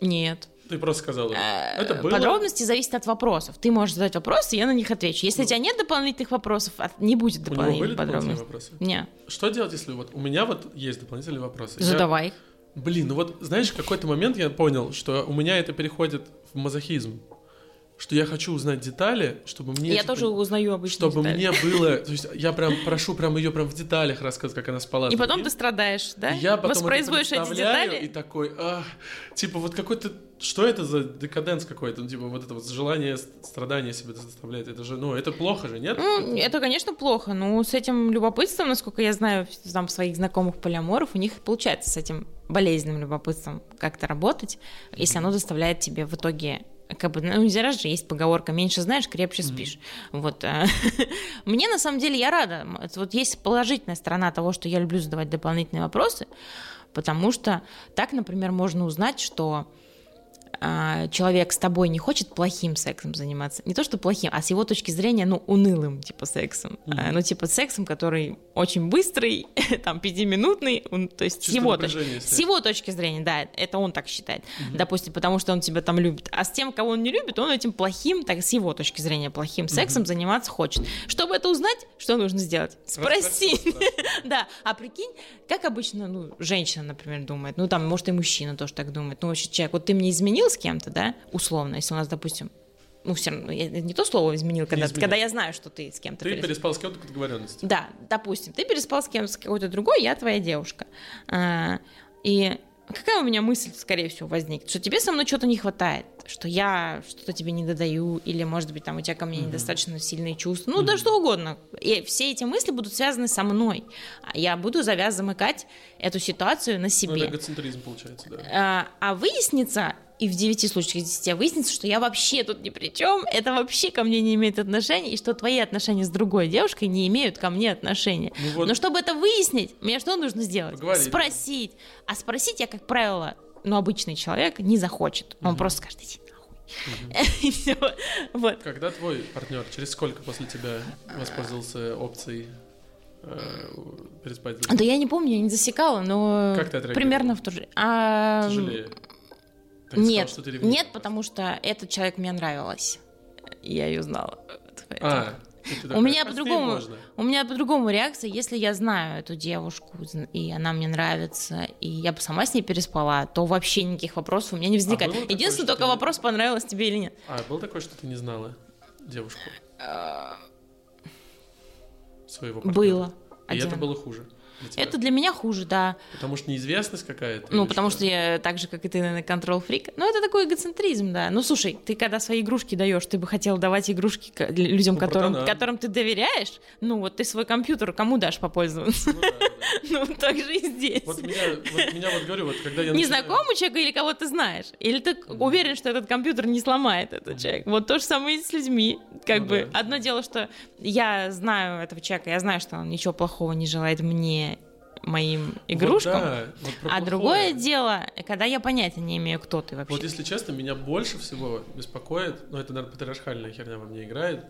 Нет. Ты просто сказала. Э, Это было. Подробности зависят от вопросов. Ты можешь задать вопросы, я на них отвечу. Если у тебя нет дополнительных вопросов, не будет Ну. У него были дополнительных дополнительные подробностей. вопросы? Не, Что делать, если вот у меня вот есть дополнительные вопросы? Я- задавай их. Блин, ну вот, знаешь, в какой-то момент я понял, что у меня это переходит в мазохизм. Что я хочу узнать детали, чтобы мне... Я типа, тоже узнаю обычно. Чтобы мне было... То есть я прям прошу прям ее прям в деталях рассказать, как она спала. И потом ты страдаешь, да? И я потом это Воспроизводишь эти представляю детали. И такой, «Ах». типа вот какой-то... Что это за декаденс какой-то? Ну, типа вот это вот желание ст- страдания себе заставлять. Это же, ну, это плохо же, нет? Ну, это, конечно, плохо, но с этим любопытством, насколько я знаю там своих знакомых полиаморов, у них получается с этим болезненным любопытством как-то работать, если оно доставляет тебе в итоге как бы, ну, не раз же есть поговорка «меньше знаешь, крепче спишь». Вот. а, Мне, на самом деле, я рада. Вот есть положительная сторона того, что я люблю задавать дополнительные вопросы, потому что так, например, можно узнать, что человек с тобой не хочет плохим сексом заниматься. Не то, что плохим, а с его точки зрения, ну, унылым, типа, сексом. А, Ну, типа, сексом, который очень быстрый, там, пятиминутный, он- то есть с его, точ- с его точки зрения, да, это он так считает. Допустим, потому что он тебя там любит. А с тем, кого он не любит, он этим плохим, так с его точки зрения, плохим сексом заниматься хочет. Чтобы это узнать, что нужно сделать? Спросить. Да, а прикинь, как обычно, ну, женщина, например, думает, ну, там, может, и мужчина тоже так думает, ну, вообще, человек, вот ты мне изменил с кем-то, да, условно, если у нас, допустим, ну, все равно, я не то слово изменил, когда, изменил. когда я знаю, что ты с кем-то Ты переспал. переспал с кем-то по договоренности. Да, допустим, ты переспал с кем-то, с какой-то другой, я твоя девушка. А, и какая у меня мысль, скорее всего, возникнет? Что тебе со мной что-то не хватает, что я что-то тебе не додаю, или, может быть, там у тебя ко мне недостаточно сильные чувства, ну, да что угодно. И все эти мысли будут связаны со мной. А Я буду завяз замыкать эту ситуацию на Ну, себе. это эгоцентризм получается, да. А, а выяснится, и в 9 случаях из 10 выяснится, что я вообще тут ни при чем, это вообще ко мне не имеет отношения, и что твои отношения с другой девушкой не имеют ко мне отношения. Ну вот- Но чтобы это выяснить, мне что нужно сделать? Поговорить. Спросить. А спросить я, как правило, ну, обычный человек не захочет. Он просто скажет, иди нахуй. И все. Вот. Когда твой партнер, через сколько после тебя воспользовался опцией э, переспать? Да я не помню, я не засекала, но Как ты примерно в то же... Тяжелее. Ты Нет, что ты нет, потому что этот человек мне нравилась. Я ее знала. Поэтому- А, У меня «Прости, по-другому, можно». у меня по-другому реакция, если я знаю эту девушку, и она мне нравится, и я бы сама с ней переспала, то вообще никаких вопросов у меня не возникает. А было такое, Единственное, что только ты- вопрос, понравилось тебе или нет. А, был такой, что ты не знала девушку своего партнера? Было. И Один. это было хуже для тебя? Это для меня хуже, да. Потому что неизвестность какая-то? Ну, потому что я так же, как и ты, наверное, контрол фрик. Ну, это такой эгоцентризм, да. Ну, слушай, ты когда свои игрушки даешь, ты бы хотел давать игрушки людям, Ну, которым, братана. которым ты доверяешь. Ну, вот ты свой компьютер кому дашь попользоваться? Ну, да, да. Ну, так же и здесь. Вот меня, вот меня вот говорю, вот когда я Незнакомому человеку или кого ты знаешь? Или ты уверен, что этот компьютер не сломает этот человек? Вот то же самое и с людьми. Как Ну бы да. одно дело, что я знаю этого человека, я знаю, что он ничего плохого не желает мне, моим игрушкам. Вот да, вот А плохое. другое дело, когда я понятия не имею, кто ты вообще. Вот если честно, меня больше всего беспокоит, ну это, наверное, патриархальная херня во мне играет,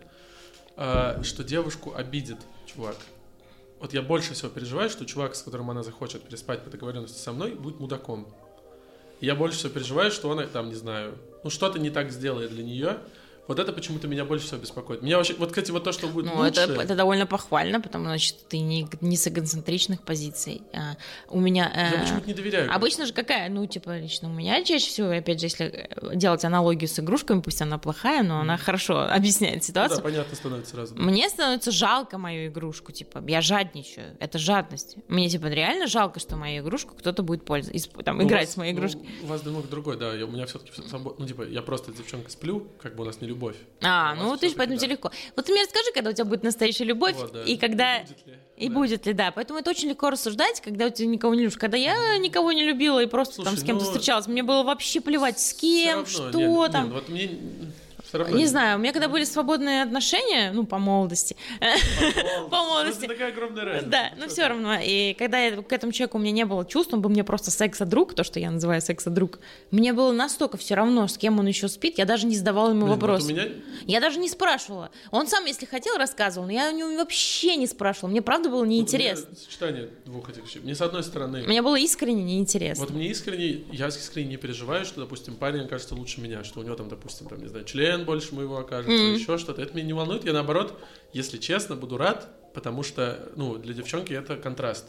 а, что девушку обидит чувак. Вот я больше всего переживаю, что чувак, с которым она захочет переспать по договоренности со мной, будет мудаком. Я больше всего переживаю, что он, там, не знаю, ну что-то не так сделает для нее. Вот это почему-то меня больше всего беспокоит. Меня вообще, вот, кстати, вот то, что будет Ну, лучше... это, это довольно похвально, потому значит, ты не, не с эгоцентричных позиций. А, у меня... Я э, почему-то не доверяю. Обычно же какая, ну, типа, лично у меня чаще всего, опять же, если э, делать аналогию с игрушками, пусть она плохая, но она хорошо объясняет Ну ситуацию. да, понятно становится сразу. да. Мне становится жалко мою игрушку, типа, я жадничаю, это жадность. Мне, типа, реально жалко, что мою игрушку кто-то будет пользоваться, там, Ну, играть вас- с моей ну, игрушкой. у вас немного другой, да. Я- у меня все-таки, ну, типа, я просто с девчонкой сплю, как бы у нас не любовь. А, ну, же всё-таки поэтому тебе легко. Вот ты мне расскажи, когда у тебя будет настоящая любовь, Вот, да. и когда... будет ли? И Да. будет ли, да. Поэтому это очень легко рассуждать, когда у тебя никого не любишь. Когда я никого не любила и просто там Слушай, с кем-то ну, встречалась, мне было вообще плевать с кем, равно, что нет, нет, там. вот мне Равно Не знаю, у меня когда были свободные отношения, ну, по молодости, по молодости, Просто такая огромная разница. Да, но все равно. И когда я- к этому человеку у меня не было чувств, он был мне просто секса-друг, то, что я называю секса-друг, мне было настолько все равно, с кем он еще спит, я даже не задавала ему вопрос. Я даже не спрашивала. Он сам, если хотел, рассказывал, но я у него вообще не спрашивала. Мне правда было неинтересно. сочетание двух этих вещей. Мне с одной стороны, Мне было искренне неинтересно. Вот мне искренне, я искренне не переживаю, что, допустим, парень окажется лучше меня, что у него там, допустим, там, не знаю, член больше моего окажется, Мгм. еще что-то. Это меня не волнует. Я, наоборот, если честно, буду рад, потому что, ну, для девчонки это контраст.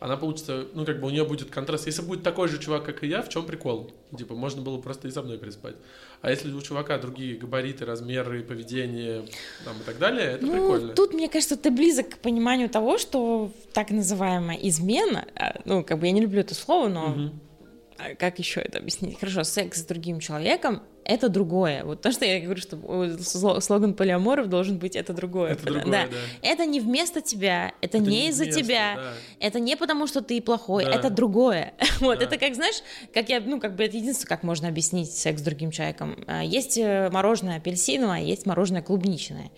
Она получится, ну, как бы у нее будет контраст. Если будет такой же чувак, как и я, в чем прикол? Типа, можно было просто и со мной переспать. А если у чувака другие габариты, размеры, поведение там, и так далее, это ну, прикольно. тут, мне кажется, ты близок к пониманию того, что так называемая измена, а, ну, как бы я не люблю это слово, но а как еще это объяснить? Хорошо, секс с другим человеком это другое. Вот то, что я говорю, что слоган полиаморов должен быть это другое. Это другое, да. да. Это не вместо тебя, это, Это не не из-за тебя, да. это не потому, что ты плохой, Да. это другое. Вот, Да. это как, знаешь, как я, ну, как бы это единственное, как можно объяснить секс с другим человеком. А, Есть э, мороженое апельсиновое, есть мороженое клубничное.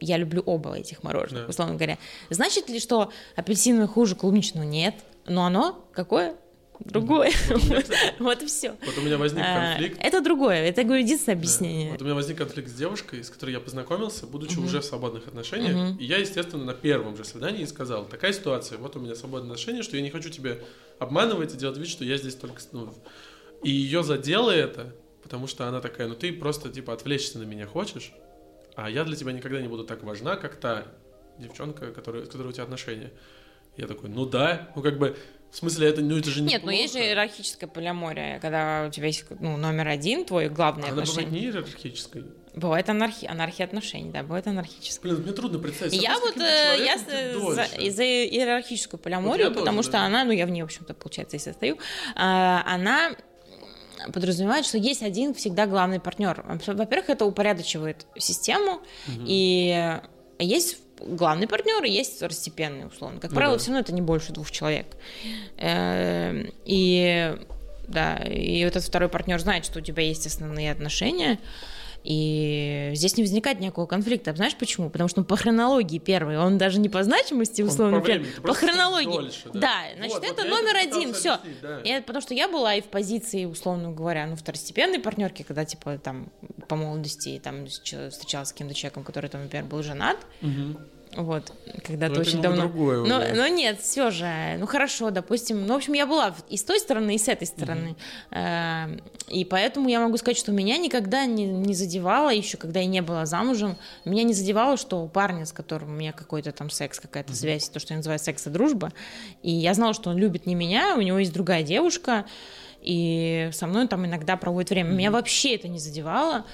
Я люблю оба этих мороженых, Да. условно говоря. Значит ли, что апельсиновое хуже клубничного? Нет. Но оно какое? Другое. Вот и все. Вот у меня возник конфликт. Это другое. Это, говорю, единственное объяснение. Вот у меня возник конфликт с девушкой, с которой я познакомился, будучи уже в свободных отношениях. И я, естественно, на первом же свидании сказал, такая ситуация, вот у меня свободные отношения, что я не хочу тебя обманывать и делать вид, что я здесь только... Ну, и ее задело это, потому что она такая, ну ты просто, типа, отвлечься на меня хочешь, а я для тебя никогда не буду так важна, как та девчонка, которая, с которой у тебя отношения. Я такой, ну да, ну как бы, в смысле, это, ну это же не Нет, но есть же иерархическое полиамория, когда у тебя есть ну, номер один, твой главный Она бывает отношение. не иерархической. Бывает анархия, анархия отношений, да, бывает анархическое. Блин, мне трудно представить. Я вот, э, я за, за иерархическую полиаморию, тоже, потому что да. она, ну я в ней, в общем-то, получается, и состою, а, она подразумевает, что есть один всегда главный партнер. Во-первых, это упорядочивает систему, Мгм. и есть главный партнер и есть второстепенный, условно. Как Ну правило, да. все равно это не больше двух человек. Эм, И да, и этот второй партнер знает, что у тебя есть основные отношения, и здесь не возникает никакого конфликта. Знаешь почему? Потому что он по хронологии первый, он даже не по значимости, условно, по времени, по хронологии. дольше, да. да. значит, Вот, вот это я номер один, все. объяснить, да. И это потому что я была и в позиции, условно говоря, ну, второстепенной партнерки, когда, типа, там, по молодости, там, встречалась с каким-то человеком, который, там, например, был женат, Мгм. Вот, когда-то Ну, очень давно. другое Но, уже. но нет, все же, ну хорошо, допустим, ну, в общем, я была и с той стороны, и с этой стороны. Э, И поэтому я могу сказать, что меня никогда не, не задевало, еще когда я не была замужем, меня не задевало, что у парня, с которым у меня какой-то там секс, какая-то связь, то, что я называю секс и дружба, и я знала, что он любит не меня, у него есть другая девушка, и со мной он там иногда проводит время. Меня вообще это не задевало.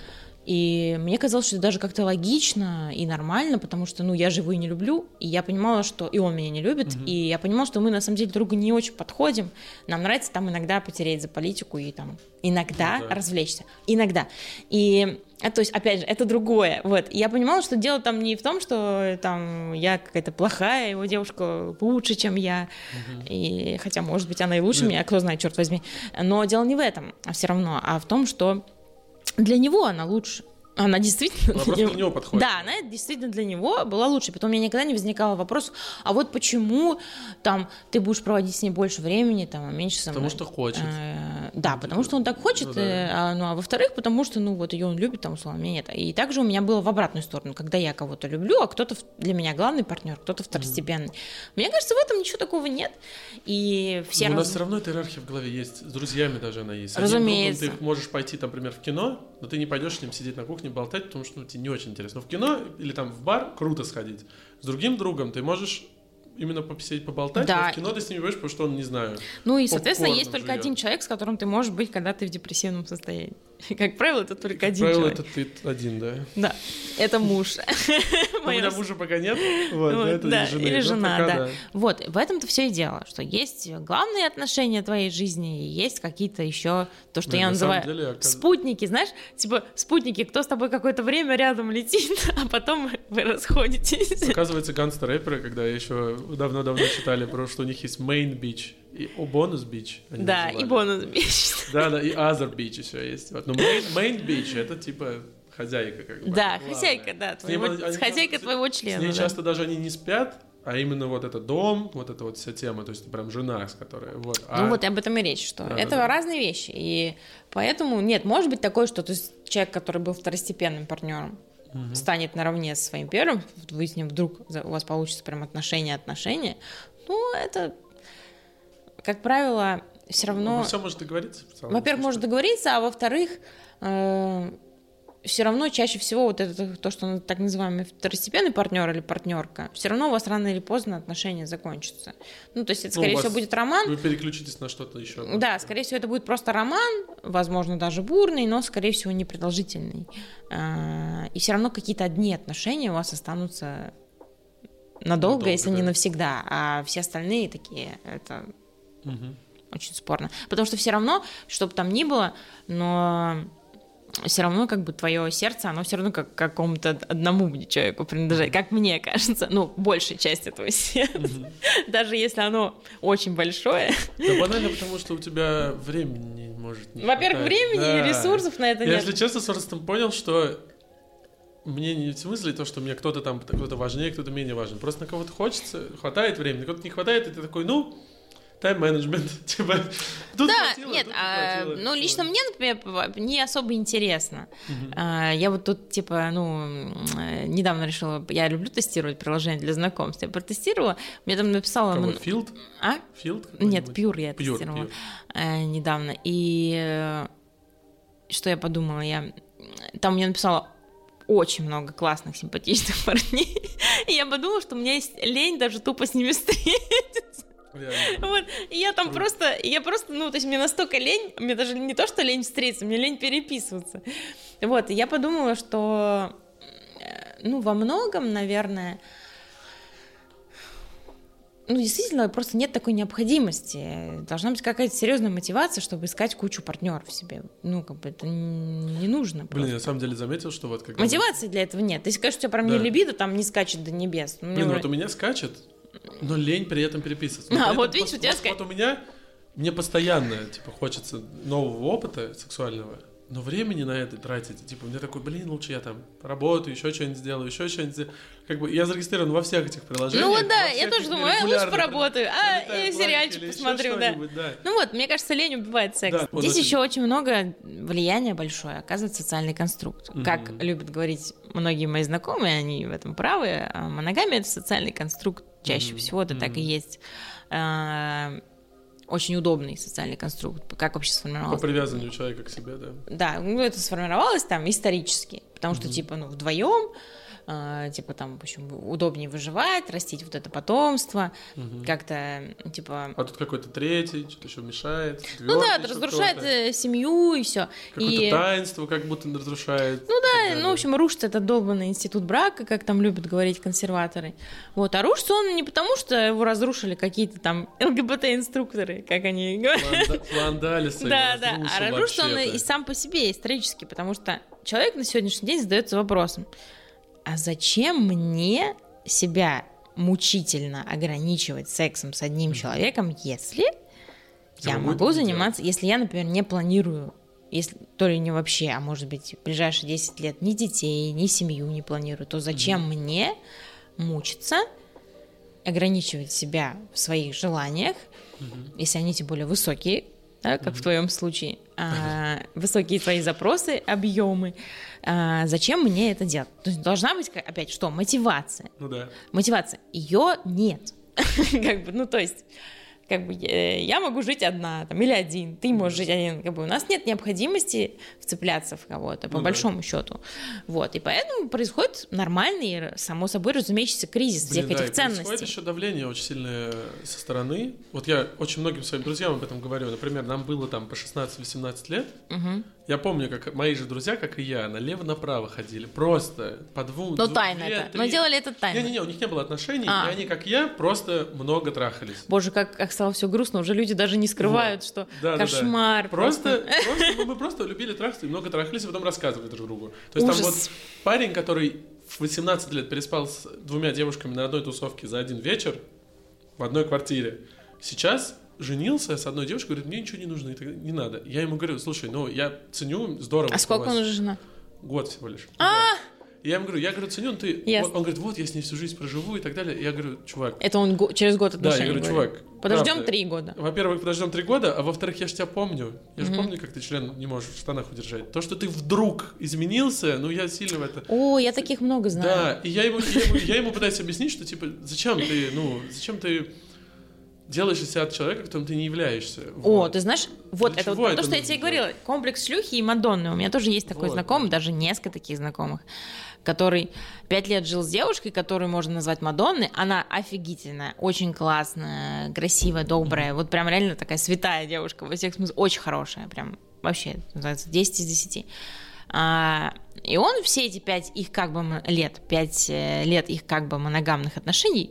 И мне казалось, что это даже как-то логично и нормально, потому что, ну, я его и не люблю, и я понимала, что и он меня не любит, и я понимала, что мы на самом деле друг другу не очень подходим. Нам нравится там иногда потереть за политику и там иногда Ну да. развлечься. Иногда. И а, то есть, опять же, это другое. Вот. И я понимала, что дело там не в том, что там я какая-то плохая, его девушка лучше, чем я. И хотя, может быть, она и лучше Да. меня, кто знает, черт возьми. Но дело не в этом, а все равно, а в том, что для него она лучше. Она действительно Она для просто него- для него подходит. Да, она действительно для него была лучше. Потом у меня никогда не возникало вопрос, а вот почему там ты будешь проводить с ней больше времени, там, а меньше со Потому мной. что хочет. Э, Да, потому что он так хочет, Ну да. э, а, ну а во-вторых, потому что, ну вот ее он любит, там, условно, меня нет. И также у меня было в обратную сторону, когда я кого-то люблю, а кто-то для меня главный партнер, кто-то второстепенный. Мне кажется, в этом ничего такого нет. И все Но у нас все равно эта иерархия в голове есть. С друзьями даже она есть. Разумеется. Другом ты можешь пойти, там, например, в кино, но ты не пойдешь с ним сидеть на кухне болтать, потому что ну, тебе не очень интересно. Но в кино или там в бар круто сходить. С другим другом ты можешь именно посидеть, поболтать, Да. а в кино ты с ним не пойдешь, потому что он не знаю. Ну и, соответственно, есть только один человек, с которым ты можешь быть, когда ты в депрессивном состоянии. Как правило, это только Как один правило, человек. это ты один, да. Да, это муж. Ну, У меня мужа пока нет. Да, или жена, да. Вот, в этом-то все и дело, что есть главные отношения твоей жизни, и есть какие-то еще то, что Блин, я называю спутники, знаешь, типа спутники, кто с тобой какое-то время рядом летит, а потом вы расходитесь. Оказывается, гангстер-рэперы, когда еще давно-давно читали про, что у них есть main beach И о, бонус бич. они Да, называли. и бонус бич. Да, да, и other beach еще есть. Вот. Но main, main beach это типа хозяйка как бы. Да, главная. хозяйка, да, С твоего- они- с хозяйка с- твоего С члена. ней да. часто даже они не спят, а именно вот этот дом, вот эта вот вся тема, то есть прям жена, с которой вот. Ну А- вот об этом и речь, что Да, это да, да. разные вещи. И поэтому нет, может быть такое, что то есть, человек, который был второстепенным партнером, Мгм. станет наравне со своим первым, вы с ним вдруг у вас получится прям отношения-отношения, ну, это, как правило, все равно... все может договориться. Во-первых, можно договориться, а во-вторых, все равно чаще всего вот это то, что так называемый второстепенный партнер или партнерка, все равно у вас рано или поздно отношения закончатся. Ну, то есть это, Ну, скорее вас- всего, будет роман. Вы переключитесь на что-то еще. Да, скорее всего, это будет просто роман, возможно, даже бурный, но, скорее всего, непродолжительный. А, И все равно какие-то одни отношения у вас останутся надолго, Надолго, если не да. навсегда, а все остальные такие, это Мгм. очень спорно. Потому что все равно, что бы там ни было, но все равно как бы твое сердце, оно все равно как какому-то одному человеку принадлежать, как мне кажется, ну, большей части твоего сердца, даже если оно очень большое. Да банально, потому что у тебя времени может не Во-первых, времени и Да. ресурсов на это Я, нет. если честно, с возрастом понял, что мне не в смысле то, что мне кто-то там кто-то важнее, кто-то менее важен. Просто на кого-то хочется, хватает времени, на кого-то не хватает, и ты такой, ну, тайм-менеджмент, типа, тут Да, хватило, нет, тут а, хватило. ну лично мне, например, не особо интересно. Мгм. А, Я вот тут, типа, ну, недавно решила, я люблю тестировать приложения для знакомств. Я протестировала, мне там написала... Кого, Филд? А? Филд? Нет? Пьюр я Pure, тестировала Pure. э, недавно. И э, что я подумала? Я... Там мне написала очень много классных, симпатичных парней. И я подумала, что у меня есть лень даже тупо с ними встретиться. Вот. И я там просто, я просто, ну, то есть мне настолько лень, мне даже не то, что лень встретиться, мне лень переписываться. Вот, и я подумала, что, э, ну, во многом, наверное, ну, действительно, просто нет такой необходимости. Должна быть какая-то серьезная мотивация, чтобы искать кучу партнеров себе. Ну, как бы это не нужно. Блин, просто. я на самом деле заметил, что вот когда... Мотивации для этого нет. Если скажешь, у тебя прям Да. не либидо, там не скачет до небес. Ну, Блин, вроде- вот у меня скачет, но лень при этом переписываться. А, вот видишь, пос- у тебя вот- ска- Вот у меня, мне постоянно, типа, хочется нового опыта сексуального, но времени на это тратить, типа, мне такой, блин, лучше я там поработаю, еще что-нибудь сделаю, еще что-нибудь сделаю. Как бы я зарегистрирован во всех этих приложениях. Ну вот да, я тоже думаю, а, лучше регулярно поработаю, а, лайки сериальчик посмотрю, да. да. Ну вот, мне кажется, лень убивает секс. Да, Здесь очень- еще очень много влияния большое оказывает социальный конструкт. Как Мгм. любят говорить многие мои знакомые, они в этом правы, а моногамия — это социальный конструкт. Чаще Мгм. всего это так и есть. А, Очень удобный социальный конструкт. Как вообще По сформировался? привязанию человека к себе, да. Да, ну это сформировалось там исторически, потому что Мгм. типа ну вдвоем, типа там в общем удобнее выживать, растить вот это потомство, Мгм. как-то типа А тут какой-то третий, что-то еще мешает. Ну да, разрушает э, семью и все. Какое-то И, таинство как будто разрушает. ну да, ну в общем рушится этот долбанный институт брака, как там любят говорить консерваторы. Вот, а рушится он не потому, что его разрушили какие-то там ЛГБТ-инструкторы, как они говорят. Его Да, да, а разрушится он и сам по себе исторически, потому что человек на сегодняшний день задается вопросом, а зачем мне себя мучительно ограничивать сексом с одним человеком, если я могу заниматься, если я, например, не планирую, если, то ли не вообще, а может быть, в ближайшие 10 лет ни детей, ни семью не планирую, то зачем мне мучиться, ограничивать себя в своих желаниях, если они тем более высокие, да, как в твоем случае, а, высокие твои запросы, объемы, а, зачем мне это делать? То есть должна быть, опять, что, мотивация. Ну да. Мотивация. Ее нет. Как бы, ну, то есть, как бы э, я могу жить одна, там, или один, ты можешь жить один, как бы у нас нет необходимости вцепляться в кого-то, по Ну да. большому счету. Вот, и поэтому происходит нормальный, само собой разумеющийся кризис всех Блин, да, этих и происходит ценностей. еще давление очень сильное со стороны. Вот я очень многим своим друзьям об этом говорю. Например, нам было там по 16-18 лет. Мгм. Я помню, как мои же друзья, как и я, налево-направо ходили. Просто по двум... Но дву- тайно две, это. Но три- делали это тайно. Не-не-не, у них не было отношений, А. и они, как я, просто много трахались. Боже, как, как стало все грустно, уже люди даже не скрывают, что Да, да, да. кошмар. Просто, просто ну, мы просто любили трахаться и много трахались, и потом рассказывали друг другу. То есть там Ужас. вот парень, который в 18 лет переспал с двумя девушками на одной тусовке за один вечер в одной квартире, сейчас женился с одной девушкой, говорит, мне ничего не нужно, не надо. Я ему говорю, слушай, ну, я ценю, здорово. А сколько он уже жена? Год всего лишь. А! Я ему говорю, я говорю, ценю, ты... Ясно. Он, он говорит, вот, я с ней всю жизнь проживу и так далее. Я говорю, чувак, Это он го- через год да, отношений я говорю, говорит. чувак, Подождем три года. Во-первых, подождем три года, а во-вторых, я же тебя помню. Я же Мгм. помню, как ты член не можешь в штанах удержать. То, что ты вдруг изменился, ну, я сильно в это... О, я таких много знаю. Да, и я ему, я, ему, я ему пытаюсь объяснить, что, типа, зачем ты, ну, зачем ты делаешь из себя человека, которым ты не являешься. О, Вот. ты знаешь, вот Для это вот про то, это что я тебе говорила, комплекс шлюхи и Мадонны. У меня тоже есть такой Вот, знакомый, да. даже несколько таких знакомых, который пять лет жил с девушкой, которую можно назвать Мадонной. Она офигительная, очень классная, красивая, добрая. Вот прям реально такая святая девушка во всех смыслах. Очень хорошая, прям вообще, называется, 10 из 10. А, и он все эти пять их как бы лет, пять э, лет их как бы моногамных отношений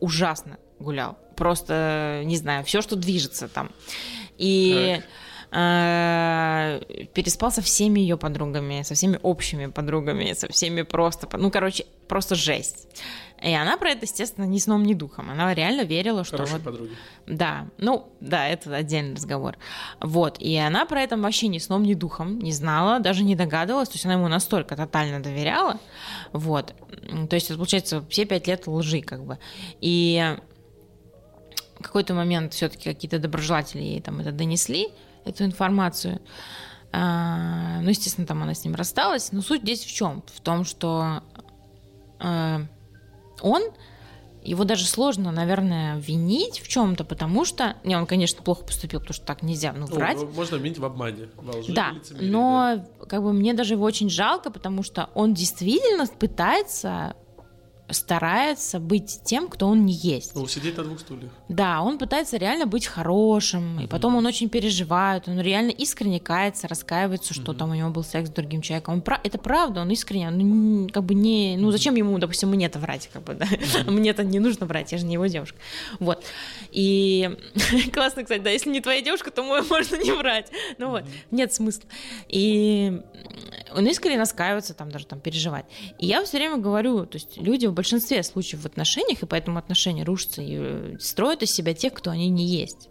ужасно гулял. Просто, не знаю, все, что движется там. И э, переспал со всеми ее подругами, со всеми общими подругами, со всеми просто... Ну, короче, просто жесть. И она про это, естественно, ни сном, ни духом. Она реально верила, что Хорошие вот подруги. да, ну, да, это отдельный разговор. Вот, и она про это вообще ни сном, ни духом не знала, даже не догадывалась, то есть она ему настолько тотально доверяла, вот. То есть, получается, все пять лет лжи, как бы. И какой-то момент все-таки какие-то доброжелатели ей там это донесли, эту информацию. А, ну, естественно, там она с ним рассталась. Но суть здесь в чем? В том, что э, он его даже сложно, наверное, винить в чем-то, потому что... Не, он, конечно, плохо поступил, потому что так нельзя, ну, Ну, врать. можно обвинить в обмане, во лжи Да, лицемерии, да. но как бы мне даже его очень жалко, потому что он действительно пытается, старается быть тем, кто он не есть. Ну, сидеть на двух стульях. Да, он пытается реально быть хорошим, и потом он очень переживает, он реально искренне кается, раскаивается, что Мгм. там у него был секс с другим человеком. Он это правда, он искренне, ну, как бы не, ну зачем ему, допустим, мне-то врать, как бы, да, мне-то не нужно врать, я же не его девушка, вот. И классно, кстати, да, если не твоя девушка, то мо- можно не врать, ну вот, нет смысла. И он искренне раскаивается, там даже там переживать. И я все время говорю, то есть люди большинстве случаев в отношениях, и поэтому отношения рушатся, и э, строят из себя тех, кто они не есть.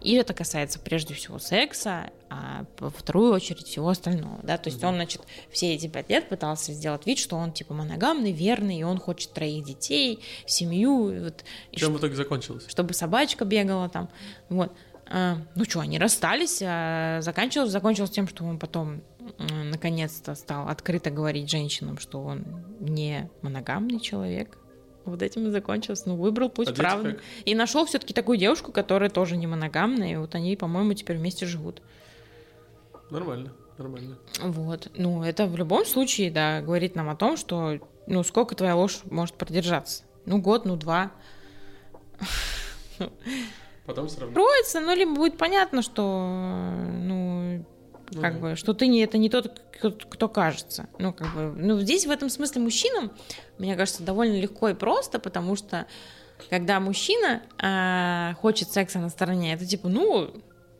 И это касается прежде всего секса, а во вторую очередь всего остального, да, то есть он, значит, все эти пять лет пытался сделать вид, что он, типа, моногамный, верный, и он хочет троих детей, семью, и вот, Чем в итоге закончилось? чтобы собачка бегала там, вот. А, ну что, они расстались, а заканчивалось, закончилось тем, что он потом наконец-то стал открыто говорить женщинам, что он не моногамный человек. Вот этим и закончилось. Ну, выбрал путь А правды. как? И нашел все-таки такую девушку, которая тоже не моногамная, и вот они, по-моему, теперь вместе живут. Нормально, нормально. Вот. Ну, это в любом случае, да, говорит нам о том, что, ну, сколько твоя ложь может продержаться. Ну, год, ну, два. Потом все равно. Кроется, ну, либо будет понятно, что, ну, Как бы, что ты не, это не тот, кто, кажется. Ну, как бы, ну, здесь в этом смысле мужчинам, мне кажется, довольно легко и просто, потому что когда мужчина а, хочет секса на стороне, это типа, ну,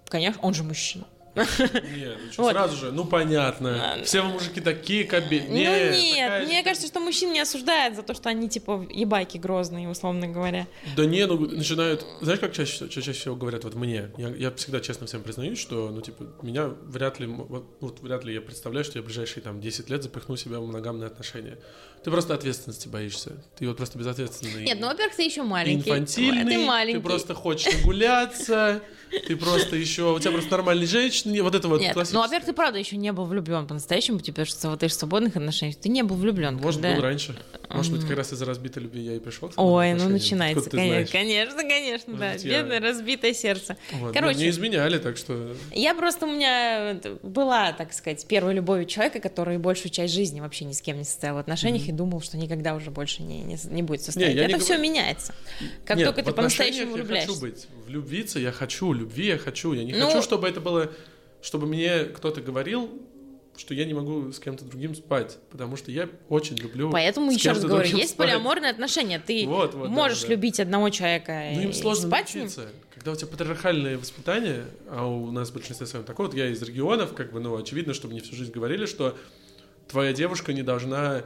конечно, он же мужчина. Нет, ну что, Вот. сразу же, ну понятно. Все вы мужики такие кобе. ну Нет, нет, такая мне же- кажется, что мужчин не осуждают за то, что они типа ебайки грозные, условно говоря. Да не, ну начинают... Знаешь, как чаще, чаще, всего говорят вот мне? Я, я всегда честно всем признаюсь, что, ну, типа, меня вряд ли... Вот, вот вряд ли я представляю, что я в ближайшие там 10 лет запихну себя в моногамные отношения. Ты просто ответственности боишься. Ты вот просто безответственный. Нет, ну, во-первых, ты еще Ты маленький. инфантильный, Ты маленький. ты просто хочешь нагуляться, ты просто еще... У тебя просто нормальные женщины, вот это вот Нет, ну, во-первых, ты правда еще не был влюблен по-настоящему, теперь что ты же в свободных отношениях, ты не был влюблен. Может, был раньше. Может быть, как раз из-за разбитой любви я и пришел Ой, ну начинается, ты конечно, конечно, да, бедное разбитое сердце. Вот. Короче. Мне изменяли, так что... Я просто у меня это была, так сказать, первой любовью человека, который большую часть жизни вообще ни с кем не состоял в отношениях и думал, что никогда уже больше не, не, не будет состоять. я Это не все говорю- меняется. Как Нет, только ты по-настоящему отношениях я влюбляешься. хочу быть. Влюбиться я хочу, любви я хочу. Я не Ну- хочу, чтобы это было... Чтобы мне кто-то говорил, что я не могу с кем-то другим спать, потому что я очень люблю Поэтому с еще раз говорю, есть спать. полиаморные отношения. Ты Вот, вот, да, можешь да. любить одного человека Ну, им сложно спать с научиться. Когда у тебя патриархальное воспитание, а у нас в большинстве своем такое, вот я из регионов, как бы, ну, очевидно, что мне всю жизнь говорили, что твоя девушка не должна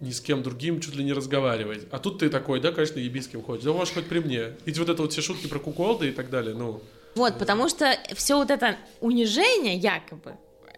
ни с кем другим чуть ли не разговаривать. А тут ты такой, да, конечно, еби с кем хочешь. Да можешь хоть при мне. И вот это вот все шутки про куколды и так далее, ну... Вот, потому что все вот это унижение якобы,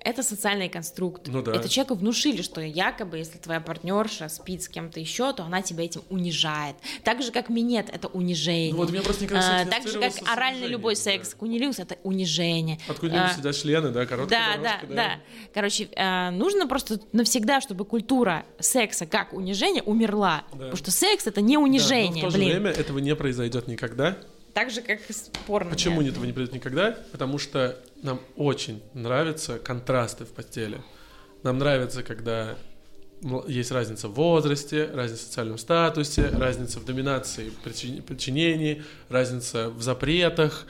это социальный конструкт. Ну да. Это человеку внушили, что якобы, если твоя партнерша спит с кем-то еще, то она тебя этим унижает. Так же, как минет, это унижение. Ну вот меня просто никогда а, Так же, как оральный любой секс, да. это унижение. От кунилингуса а, сидят члены, да, короткая да, дорожка, да, да, да. Короче, а, нужно просто навсегда, чтобы культура секса как унижение умерла. Да. Потому что секс это не унижение, да, но в то блин. же время этого не произойдет никогда. Так же, как и спорно. Почему этого не произойдет никогда? Потому что нам очень нравятся контрасты в постели. Нам нравится, когда есть разница в возрасте, разница в социальном статусе, разница в доминации, подчинении, разница в запретах.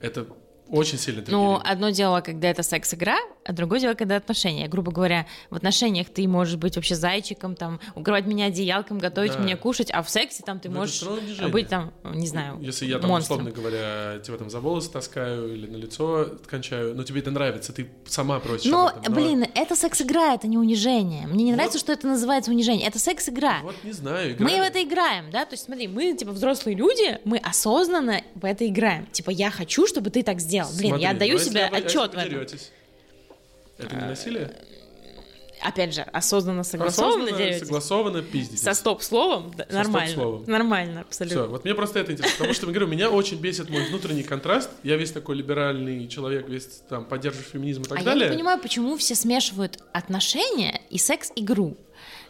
Это очень сильно Ну, одно дело, когда это секс-игра, а другое дело, когда отношения. Грубо говоря, в отношениях ты можешь быть вообще зайчиком, там, укрывать меня одеялком, готовить да. мне кушать, а в сексе там ты Но можешь быть там, не знаю, Если я там, монстром. условно говоря, тебя там за волосы таскаю или на лицо кончаю, но тебе это нравится, ты сама просишь этом, но... блин, это секс-игра, это не унижение. Мне не вот. нравится, что это называется унижение. Это секс-игра. Вот не знаю, играем. Мы в это играем, да? То есть смотри, мы, типа, взрослые люди, мы осознанно в это играем. Типа, я хочу, чтобы ты так сделал. Блин, Смотри, я отдаю ну, себе отчет в этом. Это не насилие? Опять же, осознанно согласованно осознанно, согласованно пиздите. Со стоп-словом? Да, Со нормально. стоп-словом. Нормально, абсолютно. Все, вот мне просто это интересно, потому что, я говорю, меня очень бесит мой внутренний контраст. Я весь такой либеральный человек, весь там поддерживаю феминизм и так а далее. я не понимаю, почему все смешивают отношения и секс-игру.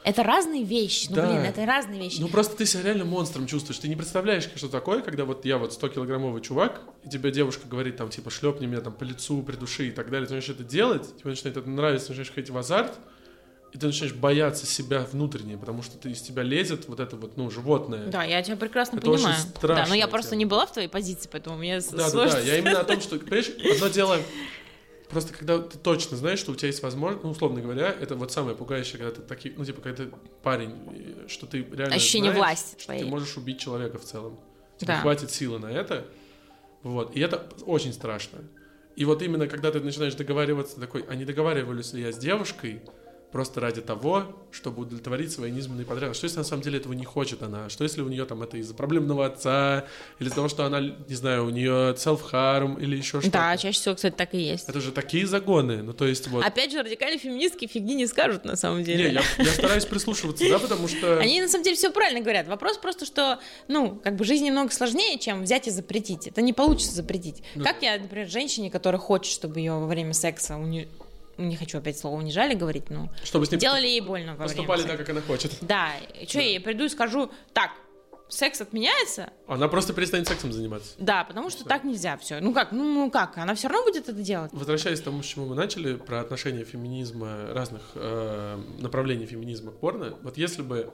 Это разные вещи. Ну, Да. блин, это разные вещи. Ну просто ты себя реально монстром чувствуешь. Ты не представляешь, что такое, когда вот я вот 100-килограммовый чувак, и тебе девушка говорит там, типа, шлепни меня там по лицу, придуши и так далее. Ты начинаешь это делать, тебе начинает это нравиться, начинаешь ходить в азарт, и ты начинаешь бояться себя внутренне, потому что ты, из тебя лезет вот это вот, ну, животное. Да, я тебя прекрасно Это очень понимаю. да, но я просто тема. не была в твоей позиции, поэтому мне Да, да, сложно. да. Я именно о том, что, понимаешь, одно дело, просто когда ты точно знаешь, что у тебя есть возможность, ну, условно говоря, это вот самое пугающее, когда ты такие, ну, типа, когда ты парень, что ты реально Ощущение знаешь, власти что твоей. ты можешь убить человека в целом. Тебе Да. хватит силы на это. Вот. И это очень страшно. И вот именно когда ты начинаешь договариваться, такой, а не договаривались ли я с девушкой, просто ради того, чтобы удовлетворить свои низменные потребности. Что если на самом деле этого не хочет она? Что если у нее там это из-за проблемного отца, или из-за того, что она, не знаю, у нее self-harm или еще что-то? Да, чаще всего, кстати, так и есть. Это же такие загоны. Ну, то есть вот... Опять же, радикальные феминистки фигни не скажут на самом деле. Не, я, я стараюсь прислушиваться, да, потому что... Они на самом деле все правильно говорят. Вопрос просто, что, ну, как бы жизнь немного сложнее, чем взять и запретить. Это не получится запретить. Ну как я, например, женщине, которая хочет, чтобы ее во время секса уни- не хочу опять слово унижали говорить, но Чтобы с ним делали ей больно во время поступали секса. так, как она хочет. Да, что я ей приду и скажу, так, секс отменяется? Она просто перестанет сексом заниматься. Да, потому что так нельзя все. Ну как, ну, ну как, она все равно будет это делать. Возвращаясь к тому, с чему мы начали, про отношение феминизма, разных э, направлений феминизма к порно, вот если бы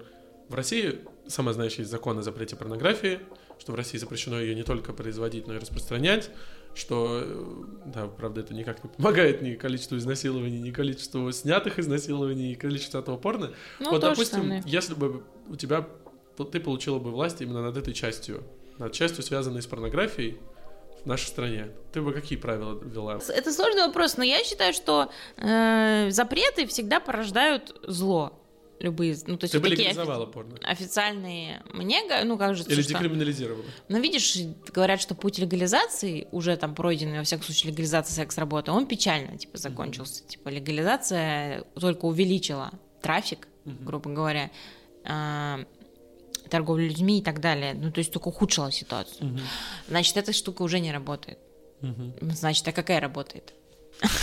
в России, сама знаешь, есть закон о запрете порнографии, что в России запрещено ее не только производить, но и распространять, что, э, да, правда, это никак не помогает ни количеству изнасилований, ни количеству снятых изнасилований, ни количеству этого порно. Ну, вот, допустим, самое. если бы у тебя, ты получила бы власть именно над этой частью, над частью, связанной с порнографией в нашей стране, ты бы какие правила ввела? Это сложный вопрос, но я считаю, что э, запреты всегда порождают зло. Любые, ну то есть Ты вот такие легализовала порно? официальные мне, ну кажется, Или что... декриминализировала? Но видишь, говорят, что путь легализации, уже там пройденный, во всяком случае, легализация секс-работы, он печально, типа, закончился. Типа, легализация только увеличила трафик, Мгм. грубо говоря, а, торговлю людьми и так далее. Ну, то есть только ухудшила ситуацию. Значит, эта штука уже не работает. Значит, а какая работает?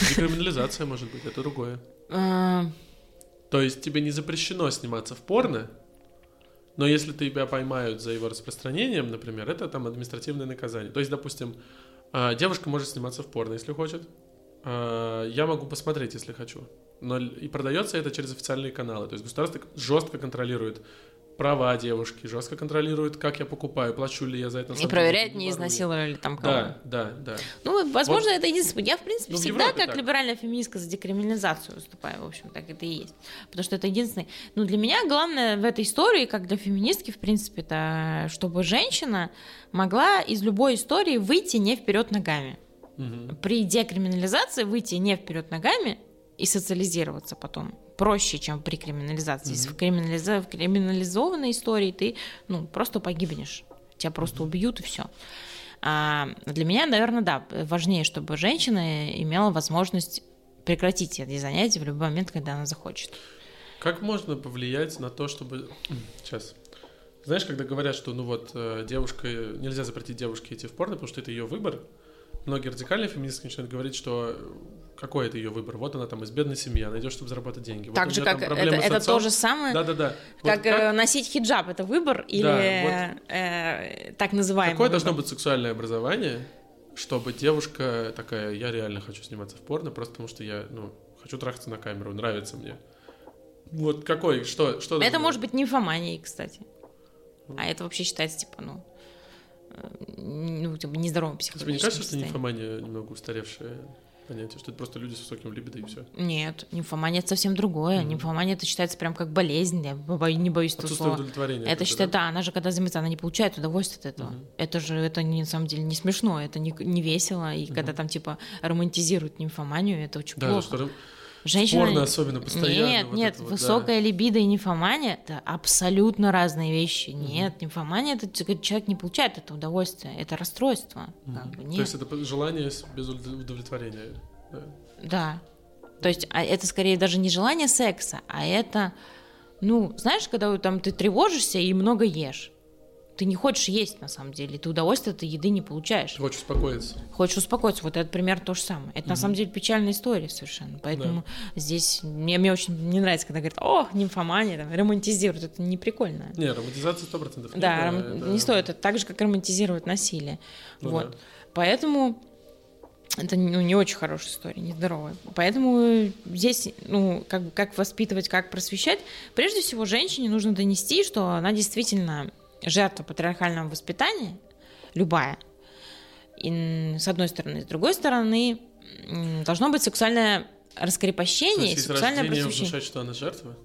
Декриминализация, может быть, это другое. То есть тебе не запрещено сниматься в порно, но если тебя поймают за его распространением, например, это там административное наказание. То есть, допустим, а, девушка может сниматься в порно, если хочет. А, Я могу посмотреть, если хочу. Но и продается это через официальные каналы. То есть государство жестко контролирует права девушки, жестко контролирует, как я покупаю, плачу ли я за это. И проверяет, не изнасиловали ли там кого. Да, да, да. Ну, возможно, Вот. это единственное. Я, в принципе, Ну, в всегда Европе как так. либеральная феминистка за декриминализацию выступаю. В общем, так это и есть. Потому что это единственный. Ну, для меня главное в этой истории, как для феминистки, в принципе, это чтобы женщина могла из любой истории выйти не вперед ногами. Мгм. При декриминализации выйти не вперед ногами и социализироваться потом проще, чем при криминализации. Если в, криминализа... в криминализованной истории ты ну, просто погибнешь, тебя просто убьют и все. А для меня, наверное, да, важнее, чтобы женщина имела возможность прекратить эти занятия в любой момент, когда она захочет. Как можно повлиять на то, чтобы... Сейчас. Знаешь, когда говорят, что ну вот э, девушка, нельзя запретить девушке идти в порно, потому что это ее выбор, многие радикальные феминистки начинают говорить, что какой это ее выбор? Вот она там из бедной семьи, она идет, чтобы заработать деньги. Так вот же, как это, это то же самое, да, да, да. как, вот как носить хиджаб, это выбор или да, вот э, так называемый Какое выбор? должно быть сексуальное образование, чтобы девушка такая, я реально хочу сниматься в порно, просто потому что я, ну, хочу трахаться на камеру, нравится мне. Вот какой, что, что? Это может быть нимфоманией, кстати. А это вообще считается, типа, ну, э, ну, типа, нездоровым психологическим Тебе не кажется, что нимфомания немного устаревшая понятие, что это просто люди с высоким либидо и все? Нет, нимфомания это совсем другое. Mm-hmm. Нимфомания это считается прям как болезнь, я не боюсь этого слова. удовлетворения. Это считается, да? да, она же когда занимается, она не получает удовольствие от этого. Mm-hmm. Это же, это не, на самом деле не смешно, это не, не весело, и mm-hmm. когда там типа романтизируют нимфоманию, это очень да, плохо. Что Женщина... Порно особенно постоянно. Нет, вот нет, вот, высокая да. либидо и нимфомания — это абсолютно разные вещи. Угу. Нет, нимфомания — это человек не получает это удовольствие, это расстройство. Угу. Как бы, нет. То есть это желание без удовлетворения. Да. да. То есть а это скорее даже не желание секса, а это, ну, знаешь, когда там ты тревожишься и много ешь ты не хочешь есть на самом деле, ты удовольствие от еды не получаешь. Хочешь успокоиться. Хочешь успокоиться, вот этот пример то же самое. Это угу. на самом деле печальная история совершенно. Поэтому да. здесь мне, мне очень не нравится, когда говорят, о, нимфомания, там, романтизируют, это не прикольно. Не, романтизация сто процентов. Да, ром... это... не стоит, это так же, как романтизировать насилие. Ну, вот. Да. Поэтому это ну, не очень хорошая история, нездоровая. Поэтому здесь, ну, как, как воспитывать, как просвещать, прежде всего женщине нужно донести, что она действительно жертва патриархального воспитания, любая, и, с одной стороны. С другой стороны, должно быть сексуальное раскрепощение и сексуальное просвещение. внушать, что она жертва?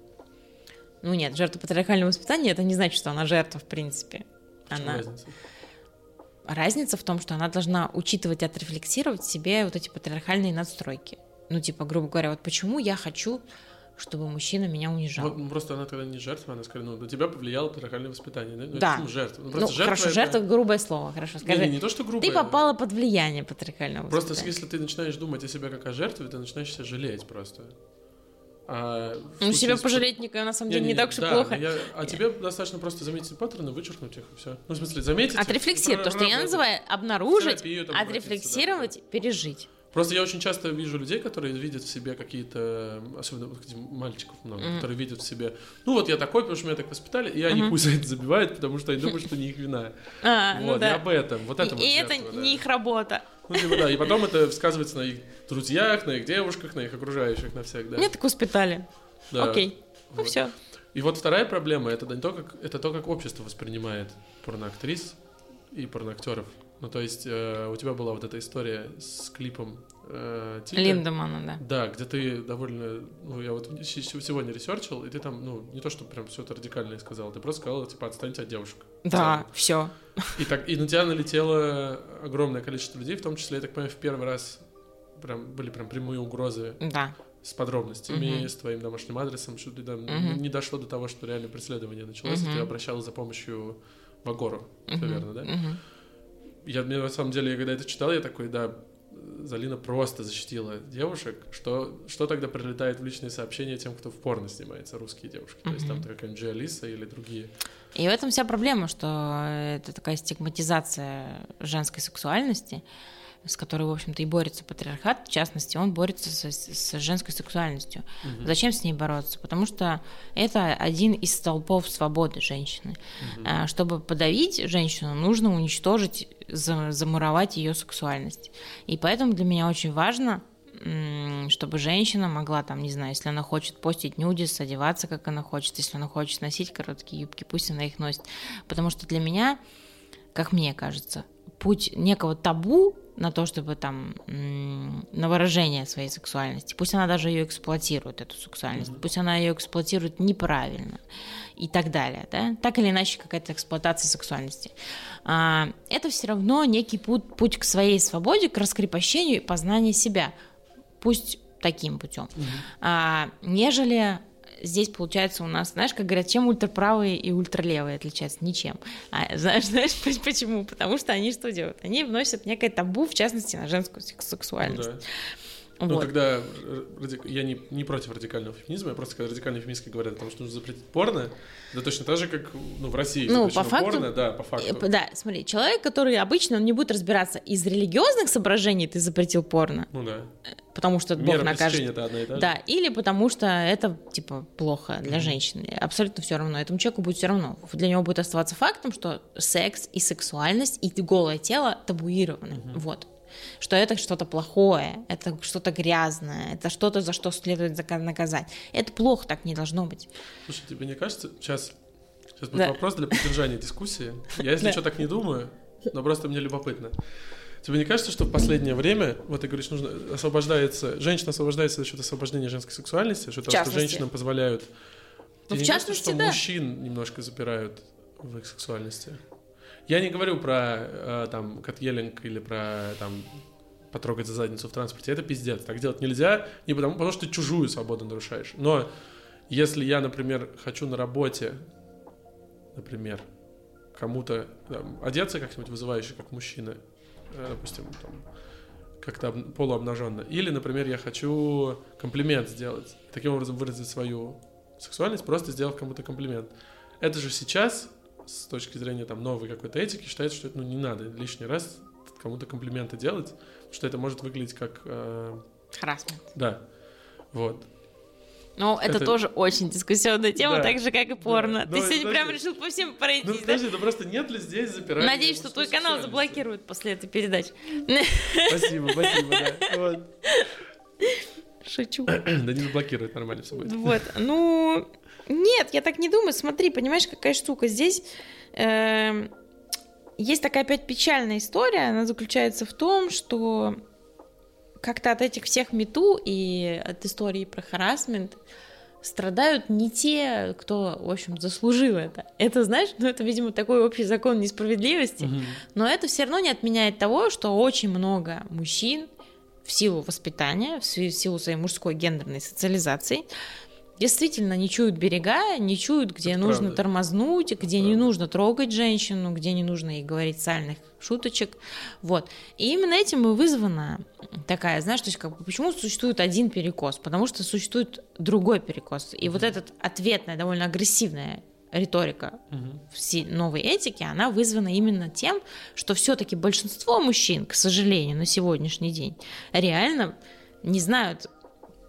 Ну нет, жертва патриархального воспитания, это не значит, что она жертва, в принципе. Она... разница? Разница в том, что она должна учитывать и отрефлексировать себе вот эти патриархальные надстройки. Ну, типа, грубо говоря, вот почему я хочу чтобы мужчина меня унижал. Вот, ну, просто она тогда не жертва, она скорее, ну, на тебя повлияло патриархальное воспитание. Ну, да. Почему жертва? Ну, просто ну, жертва хорошо, это... жертва грубое слово, хорошо, скажи. Не, не, не то, что грубое. Ты попала под влияние патриархального Просто воспитания. если ты начинаешь думать о себе как о жертве, ты начинаешь себя жалеть просто. А ну, себя пожалеть никогда, на самом деле, не, не, не так уж да, плохо. Я, а тебе достаточно просто заметить паттерны, вычеркнуть их, и все. Ну, в смысле, заметить Отрефлексировать, то, что я называю обнаружить, отрефлексировать, да. пережить. Просто я очень часто вижу людей, которые видят в себе какие-то, особенно мальчиков много, mm-hmm. которые видят в себе, ну вот я такой, потому что меня так воспитали, и они mm-hmm. за это забивают, потому что они думают, что не их вина. А, ну вот, ну да. и об этом, вот это И, и это не их работа. Ну, типа, да, и потом это сказывается на их друзьях, на их девушках, на их окружающих, на всех, да. Меня так воспитали. Да. Окей, ну вот. все. И вот вторая проблема, это, не то, как, это то, как общество воспринимает порноактрис и порноактеров. Ну, то есть э, у тебя была вот эта история с клипом э, Тика. Линдемана, да. Да, где ты довольно... Ну, я вот сегодня ресерчил, и ты там, ну, не то, что прям все это радикально сказал, ты просто сказала, типа, отстаньте от девушек. Да, все. И, так, и на тебя налетело огромное количество людей, в том числе, я так понимаю, в первый раз прям были прям прямые угрозы. Да. С подробностями, угу. с твоим домашним адресом, что ты там угу. не дошло до того, что реально преследование началось, угу. и ты обращалась за помощью в Агору, угу. все верно, да? Угу я мне на самом деле, когда это читал, я такой, да, Залина просто защитила девушек, что, что тогда прилетает в личные сообщения тем, кто в порно снимается, русские девушки? Mm-hmm. То есть там какая-нибудь Джи или другие. И в этом вся проблема, что это такая стигматизация женской сексуальности, с которой, в общем-то, и борется патриархат, в частности, он борется с, с женской сексуальностью. Угу. Зачем с ней бороться? Потому что это один из столпов свободы женщины. Угу. Чтобы подавить женщину, нужно уничтожить, замуровать ее сексуальность. И поэтому для меня очень важно чтобы женщина могла там, не знаю, если она хочет постить нюдис, одеваться, как она хочет, если она хочет носить короткие юбки, пусть она их носит. Потому что для меня, как мне кажется, путь некого табу на то, чтобы там на выражение своей сексуальности. Пусть она даже ее эксплуатирует, эту сексуальность, mm-hmm. пусть она ее эксплуатирует неправильно и так далее, да, так или иначе какая-то эксплуатация сексуальности. А, это все равно некий путь, путь к своей свободе, к раскрепощению и познанию себя. Пусть таким путем, а, нежели здесь получается у нас, знаешь, как говорят, чем ультраправые и ультралевые отличаются? Ничем. А, знаешь, знаешь почему? Потому что они что делают? Они вносят некое табу, в частности, на женскую сексуальность. Ну, да. Ну, когда я не, не против радикального феминизма, я просто когда радикальные феминистки говорят о том, что нужно запретить порно, да точно так же, как ну, в России ну, по факту, порно, да, по факту. Э, да, смотри, человек, который обычно он не будет разбираться из религиозных соображений, ты запретил порно. Ну да. Потому что Бог накажет. Это одна и та же. Да, или потому что это типа плохо для mm-hmm. женщины. Абсолютно все равно. Этому человеку будет все равно. Для него будет оставаться фактом, что секс и сексуальность и голое тело табуированы. Mm-hmm. Вот что это что-то плохое, это что-то грязное, это что-то, за что следует наказать. Это плохо, так не должно быть. Слушай, тебе не кажется, сейчас, сейчас будет да. вопрос для поддержания дискуссии. Я, если что, так не думаю, но просто мне любопытно. Тебе не кажется, что в последнее время, вот ты говоришь, нужно освобождается, женщина освобождается за счет освобождения женской сексуальности, что, того, что женщинам позволяют. Ну, в частности, кажется, что да. мужчин немножко запирают в их сексуальности? Я не говорю про э, там Катьелинг или про там потрогать за задницу в транспорте. Это пиздец. Так делать нельзя, не потому, потому что ты чужую свободу нарушаешь. Но если я, например, хочу на работе, например, кому-то там, одеться как-нибудь вызывающе, как мужчина, э, допустим, там, как-то полуобнаженно. Или, например, я хочу комплимент сделать, таким образом выразить свою сексуальность, просто сделав кому-то комплимент. Это же сейчас с точки зрения там новой какой-то этики считается, что это ну, не надо лишний раз кому-то комплименты делать, что это может выглядеть как... Э... Харасмент. Да, вот. Ну, это, это тоже очень дискуссионная тема, да. так же, как и порно. Да. Ты Но, сегодня прям решил по всем пройти, Ну, подожди, ну просто нет ли здесь запирания? Надеюсь, что твой канал заблокируют после этой передачи. Спасибо, спасибо, да. Вот. Шучу. да не заблокируют, нормально все будет. Вот, ну... Нет, я так не думаю. Смотри, понимаешь, какая штука. Здесь э, есть такая опять печальная история. Она заключается в том, что как-то от этих всех мету и от истории про харасмент страдают не те, кто, в общем, заслужил это. Это, знаешь, ну это, видимо, такой общий закон несправедливости, угу. но это все равно не отменяет того, что очень много мужчин в силу воспитания, в силу своей мужской гендерной социализации, действительно не чуют берега, не чуют, где Это нужно правда. тормознуть, где правда. не нужно трогать женщину, где не нужно ей говорить сальных шуточек. Вот. И именно этим и вызвана такая, знаешь, то есть как почему существует один перекос? Потому что существует другой перекос. И mm-hmm. вот этот ответная, довольно агрессивная риторика mm-hmm. новой этики, она вызвана именно тем, что все-таки большинство мужчин, к сожалению, на сегодняшний день реально не знают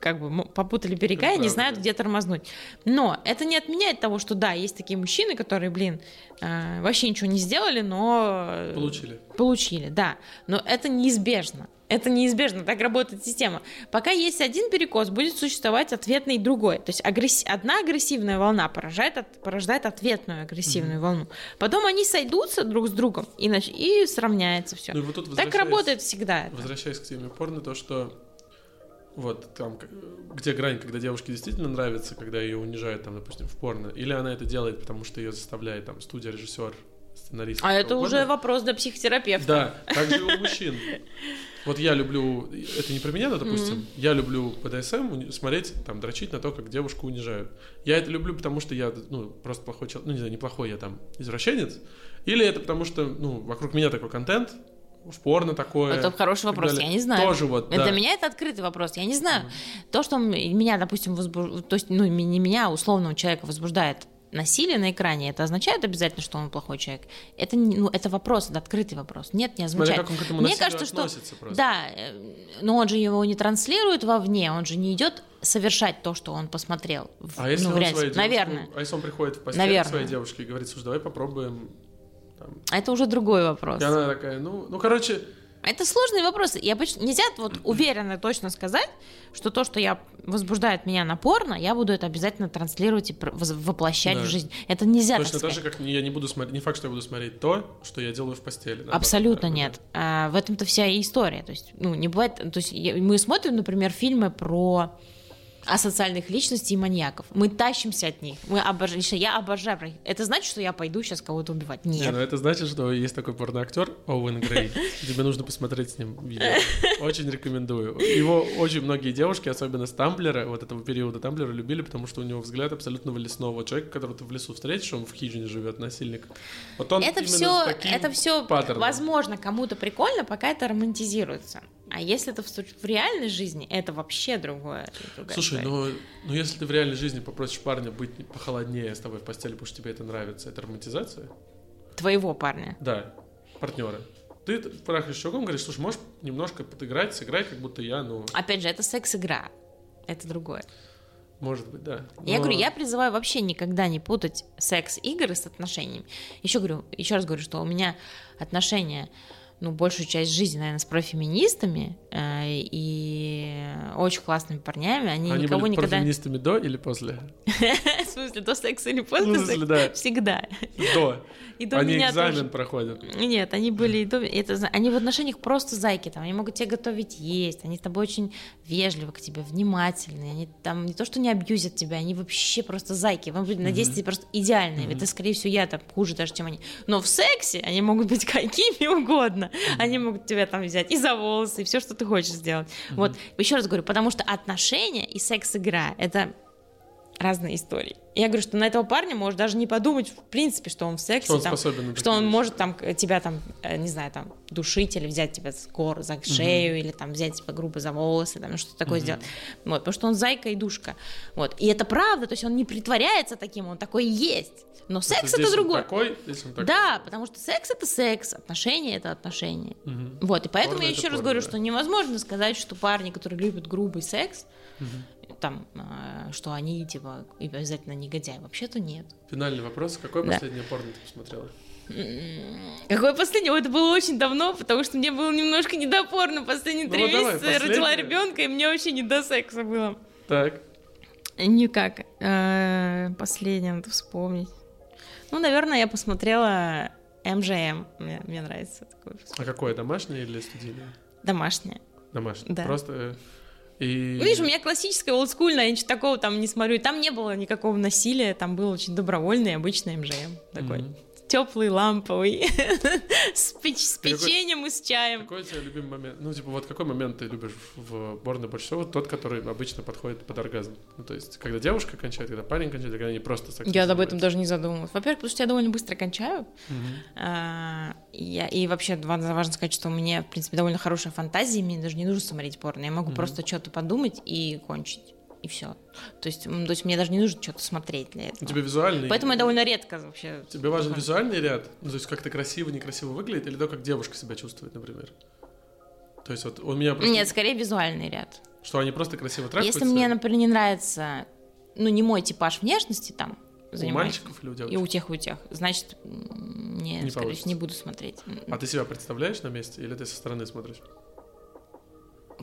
как бы попутали берега и не знают, где тормознуть. Но это не отменяет того, что да, есть такие мужчины, которые, блин, э, вообще ничего не сделали, но... Получили. Получили, да. Но это неизбежно. Это неизбежно, так работает система. Пока есть один перекос, будет существовать ответный другой. То есть агресс... одна агрессивная волна поражает, от... порождает ответную агрессивную mm-hmm. волну. Потом они сойдутся друг с другом и, нач... и сравняется все. Ну, вот так работает всегда. Возвращаясь к теме порно, то, что вот там, где грань, когда девушке действительно нравится, когда ее унижают, там, допустим, в порно, или она это делает, потому что ее заставляет там студия, режиссер, сценарист. А это угодно. уже вопрос для психотерапевта. Да, также у мужчин. Вот я люблю, это не про меня, но, допустим, mm-hmm. я люблю ПДСМ смотреть, там, дрочить на то, как девушку унижают. Я это люблю, потому что я, ну, просто плохой человек, ну, не знаю, неплохой я там извращенец, или это потому что, ну, вокруг меня такой контент, в порно такое. Это хороший вопрос, далее. я не знаю. Тоже вот, да. Для меня это открытый вопрос, я не знаю. Mm. То, что меня, допустим, возбуждает, то есть, ну, не меня, а условного человека возбуждает насилие на экране, это означает обязательно, что он плохой человек? Это, ну, это вопрос, это открытый вопрос. Нет, не означает. Смотря как он к этому Мне кажется, что просто. да, э, но он же его не транслирует вовне, он же не идет совершать то, что он посмотрел. А если ну, он реаль... своей Наверное. Девушку, а если он приходит в постель Наверное. к своей девушке и говорит, слушай, давай попробуем. Там... А это уже другой вопрос. И она такая, ну, ну, короче, это сложные вопросы. Я обычно нельзя вот уверенно точно сказать, что то, что я возбуждает меня на порно, я буду это обязательно транслировать и воплощать да. в жизнь. Это нельзя. Точно так, так же, как я не буду смотреть, не факт, что я буду смотреть то, что я делаю в постели. Наоборот, Абсолютно да, нет. Да. А, в этом-то вся и история. То есть, ну, не бывает. То есть мы смотрим, например, фильмы про асоциальных личностей и маньяков. Мы тащимся от них. Мы обожаем. Я обожаю. Это значит, что я пойду сейчас кого-то убивать? Не, Нет. ну это значит, что есть такой порноактер Оуэн Грей. Тебе нужно посмотреть с ним видео. Очень рекомендую. Его очень многие девушки, особенно с Тамблера, вот этого периода Тамблера, любили, потому что у него взгляд абсолютно лесного человека, которого ты в лесу встретишь, он в хижине живет, насильник. Вот он это все, это все, возможно, кому-то прикольно, пока это романтизируется. А если это в, в реальной жизни, это вообще другое. Слушай, история. ну, ну если ты в реальной жизни попросишь парня быть похолоднее с тобой в постели, потому что тебе это нравится, это романтизация? Твоего парня. Да, партнера. Ты трахаешь чуваком, говоришь, слушай, можешь немножко подыграть, сыграть, как будто я, ну... Опять же, это секс-игра. Это другое. Может быть, да. Я Но- говорю, я призываю вообще никогда не путать секс-игры с отношениями. Еще говорю, еще раз говорю, что у меня отношения, ну, большую часть жизни, наверное, с профеминистами э, и очень классными парнями, они, Они никого были никогда... профеминистами до или после? В смысле, до секса или после Ну, секса? да. Всегда. До. И до Они меня экзамен тоже. проходят. Нет, они были и до... Это, они в отношениях просто зайки, там, они могут тебе готовить есть, они с тобой очень вежливы к тебе, внимательные, они там не то, что не абьюзят тебя, они вообще просто зайки, вам люди надеюсь, ты просто идеальные, это, скорее всего, я там хуже даже, чем они. Но в сексе они могут быть какими угодно, они могут тебя там взять и за волосы, и все, что ты хочешь сделать. Вот, еще раз говорю, потому что отношения и секс-игра — это разные истории. Я говорю, что на этого парня можешь даже не подумать, в принципе, что он в сексе, Что он там, способен что он вещи. может там к- тебя там, э, не знаю, там душить или взять тебя с гор за шею или там взять тебя грубо за волосы, там что-то такое сделать. Вот, потому что он зайка и душка. Вот. И это правда, то есть он не притворяется таким, он такой и есть. Но секс это он другое. такой, здесь он такой. Да, потому что секс это секс, отношения это отношения. Мгм. Вот, и поэтому Порно я это еще раз порно, говорю, да. что невозможно сказать, что парни, которые любят грубый секс, там, э, что они типа обязательно негодяи. Вообще-то нет. Финальный вопрос. Какое Да. последнее порно ты посмотрела? Какое последнее? Ой, Это было очень давно, потому что мне было немножко недопорно. Последние Ну три вот давай, месяца я родила ребенка, и мне вообще не до секса было. Так. Никак. Э, Последнее надо вспомнить. Ну, наверное, я посмотрела МЖМ. Мне, мне нравится такое. А какое, домашнее или студийное? Домашнее. Домашнее. Да. Просто... И... Видишь, у меня классическое, олдскульное, я ничего такого там не смотрю. Там не было никакого насилия, там был очень добровольный, обычный МЖМ. Такой Мгм. Теплый, ламповый, с, печ- с какой- печеньем и с чаем. Какой у тебя любимый момент? Ну, типа, вот какой момент ты любишь в порно больше всего? Тот, который обычно подходит под оргазм. Ну, то есть, когда девушка кончает, когда парень кончает, когда они просто сексом Я об этом даже не задумывалась. Во-первых, потому что я довольно быстро кончаю. Мгм. А, я, и вообще важно, сказать, что у меня, в принципе, довольно хорошая фантазия, мне даже не нужно смотреть порно. Я могу Мгм. просто что-то подумать и кончить. И все. То есть, то есть мне даже не нужно что-то смотреть для У этого. тебя визуальный... Поэтому я довольно редко вообще. Тебе важен такое. визуальный ряд? Ну, то есть, как ты красиво, некрасиво выглядит, или то, как девушка себя чувствует, например? То есть, вот у меня просто... Нет, скорее визуальный ряд. Что они просто красиво трахаются? Если мне, например, не нравится, ну, не мой типаж внешности там, у мальчиков или у И девочек? у тех, и у тех. Значит, не, Не скорее всего, не буду смотреть. А ты себя представляешь на месте, или ты со стороны смотришь?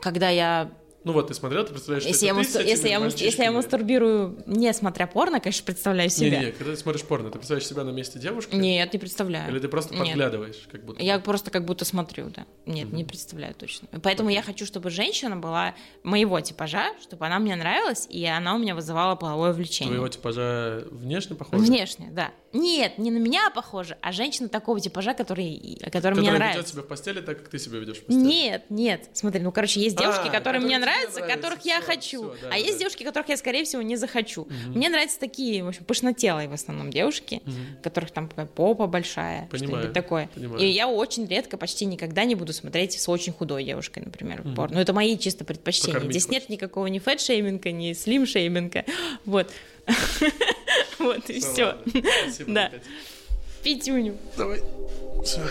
Когда я Ну вот, ты смотрел, ты представляешь, Если что я, ты мастур- этими если, я, если я мастурбирую, не смотря порно, конечно, представляю себя. Не-не, когда ты смотришь порно, ты представляешь себя на месте девушки? Нет, не представляю. Или ты просто Нет. подглядываешь, как будто? Я просто как будто смотрю, да. Нет, не представляю точно. Поэтому я хочу, чтобы женщина была моего типажа, чтобы она мне нравилась, и она у меня вызывала половое влечение. Твоего типажа внешне похоже? Внешне, да. Нет, не на меня похоже, а женщина такого типажа, который, который мне ведет нравится. себя в постели так, как ты себя ведешь в постели? Нет, нет. Смотри, ну, короче, есть девушки, А, которые мне нравятся, нравятся, которых я всё, хочу. всё, да, а да, есть девушки, которых я, скорее всего, не захочу. Мне нравятся такие, в общем, пышнотелые в основном девушки, у которых там попа большая, что-нибудь такое. понимаю. И я очень редко, почти никогда не буду смотреть с очень худой девушкой, например, в порно. Ну, это мои чисто предпочтения. Покормить Здесь хочешь. нет никакого ни фэт-шейминга, ни слим-шейминга. Вот. Вот и все. Да. Пятюню. Давай. Все.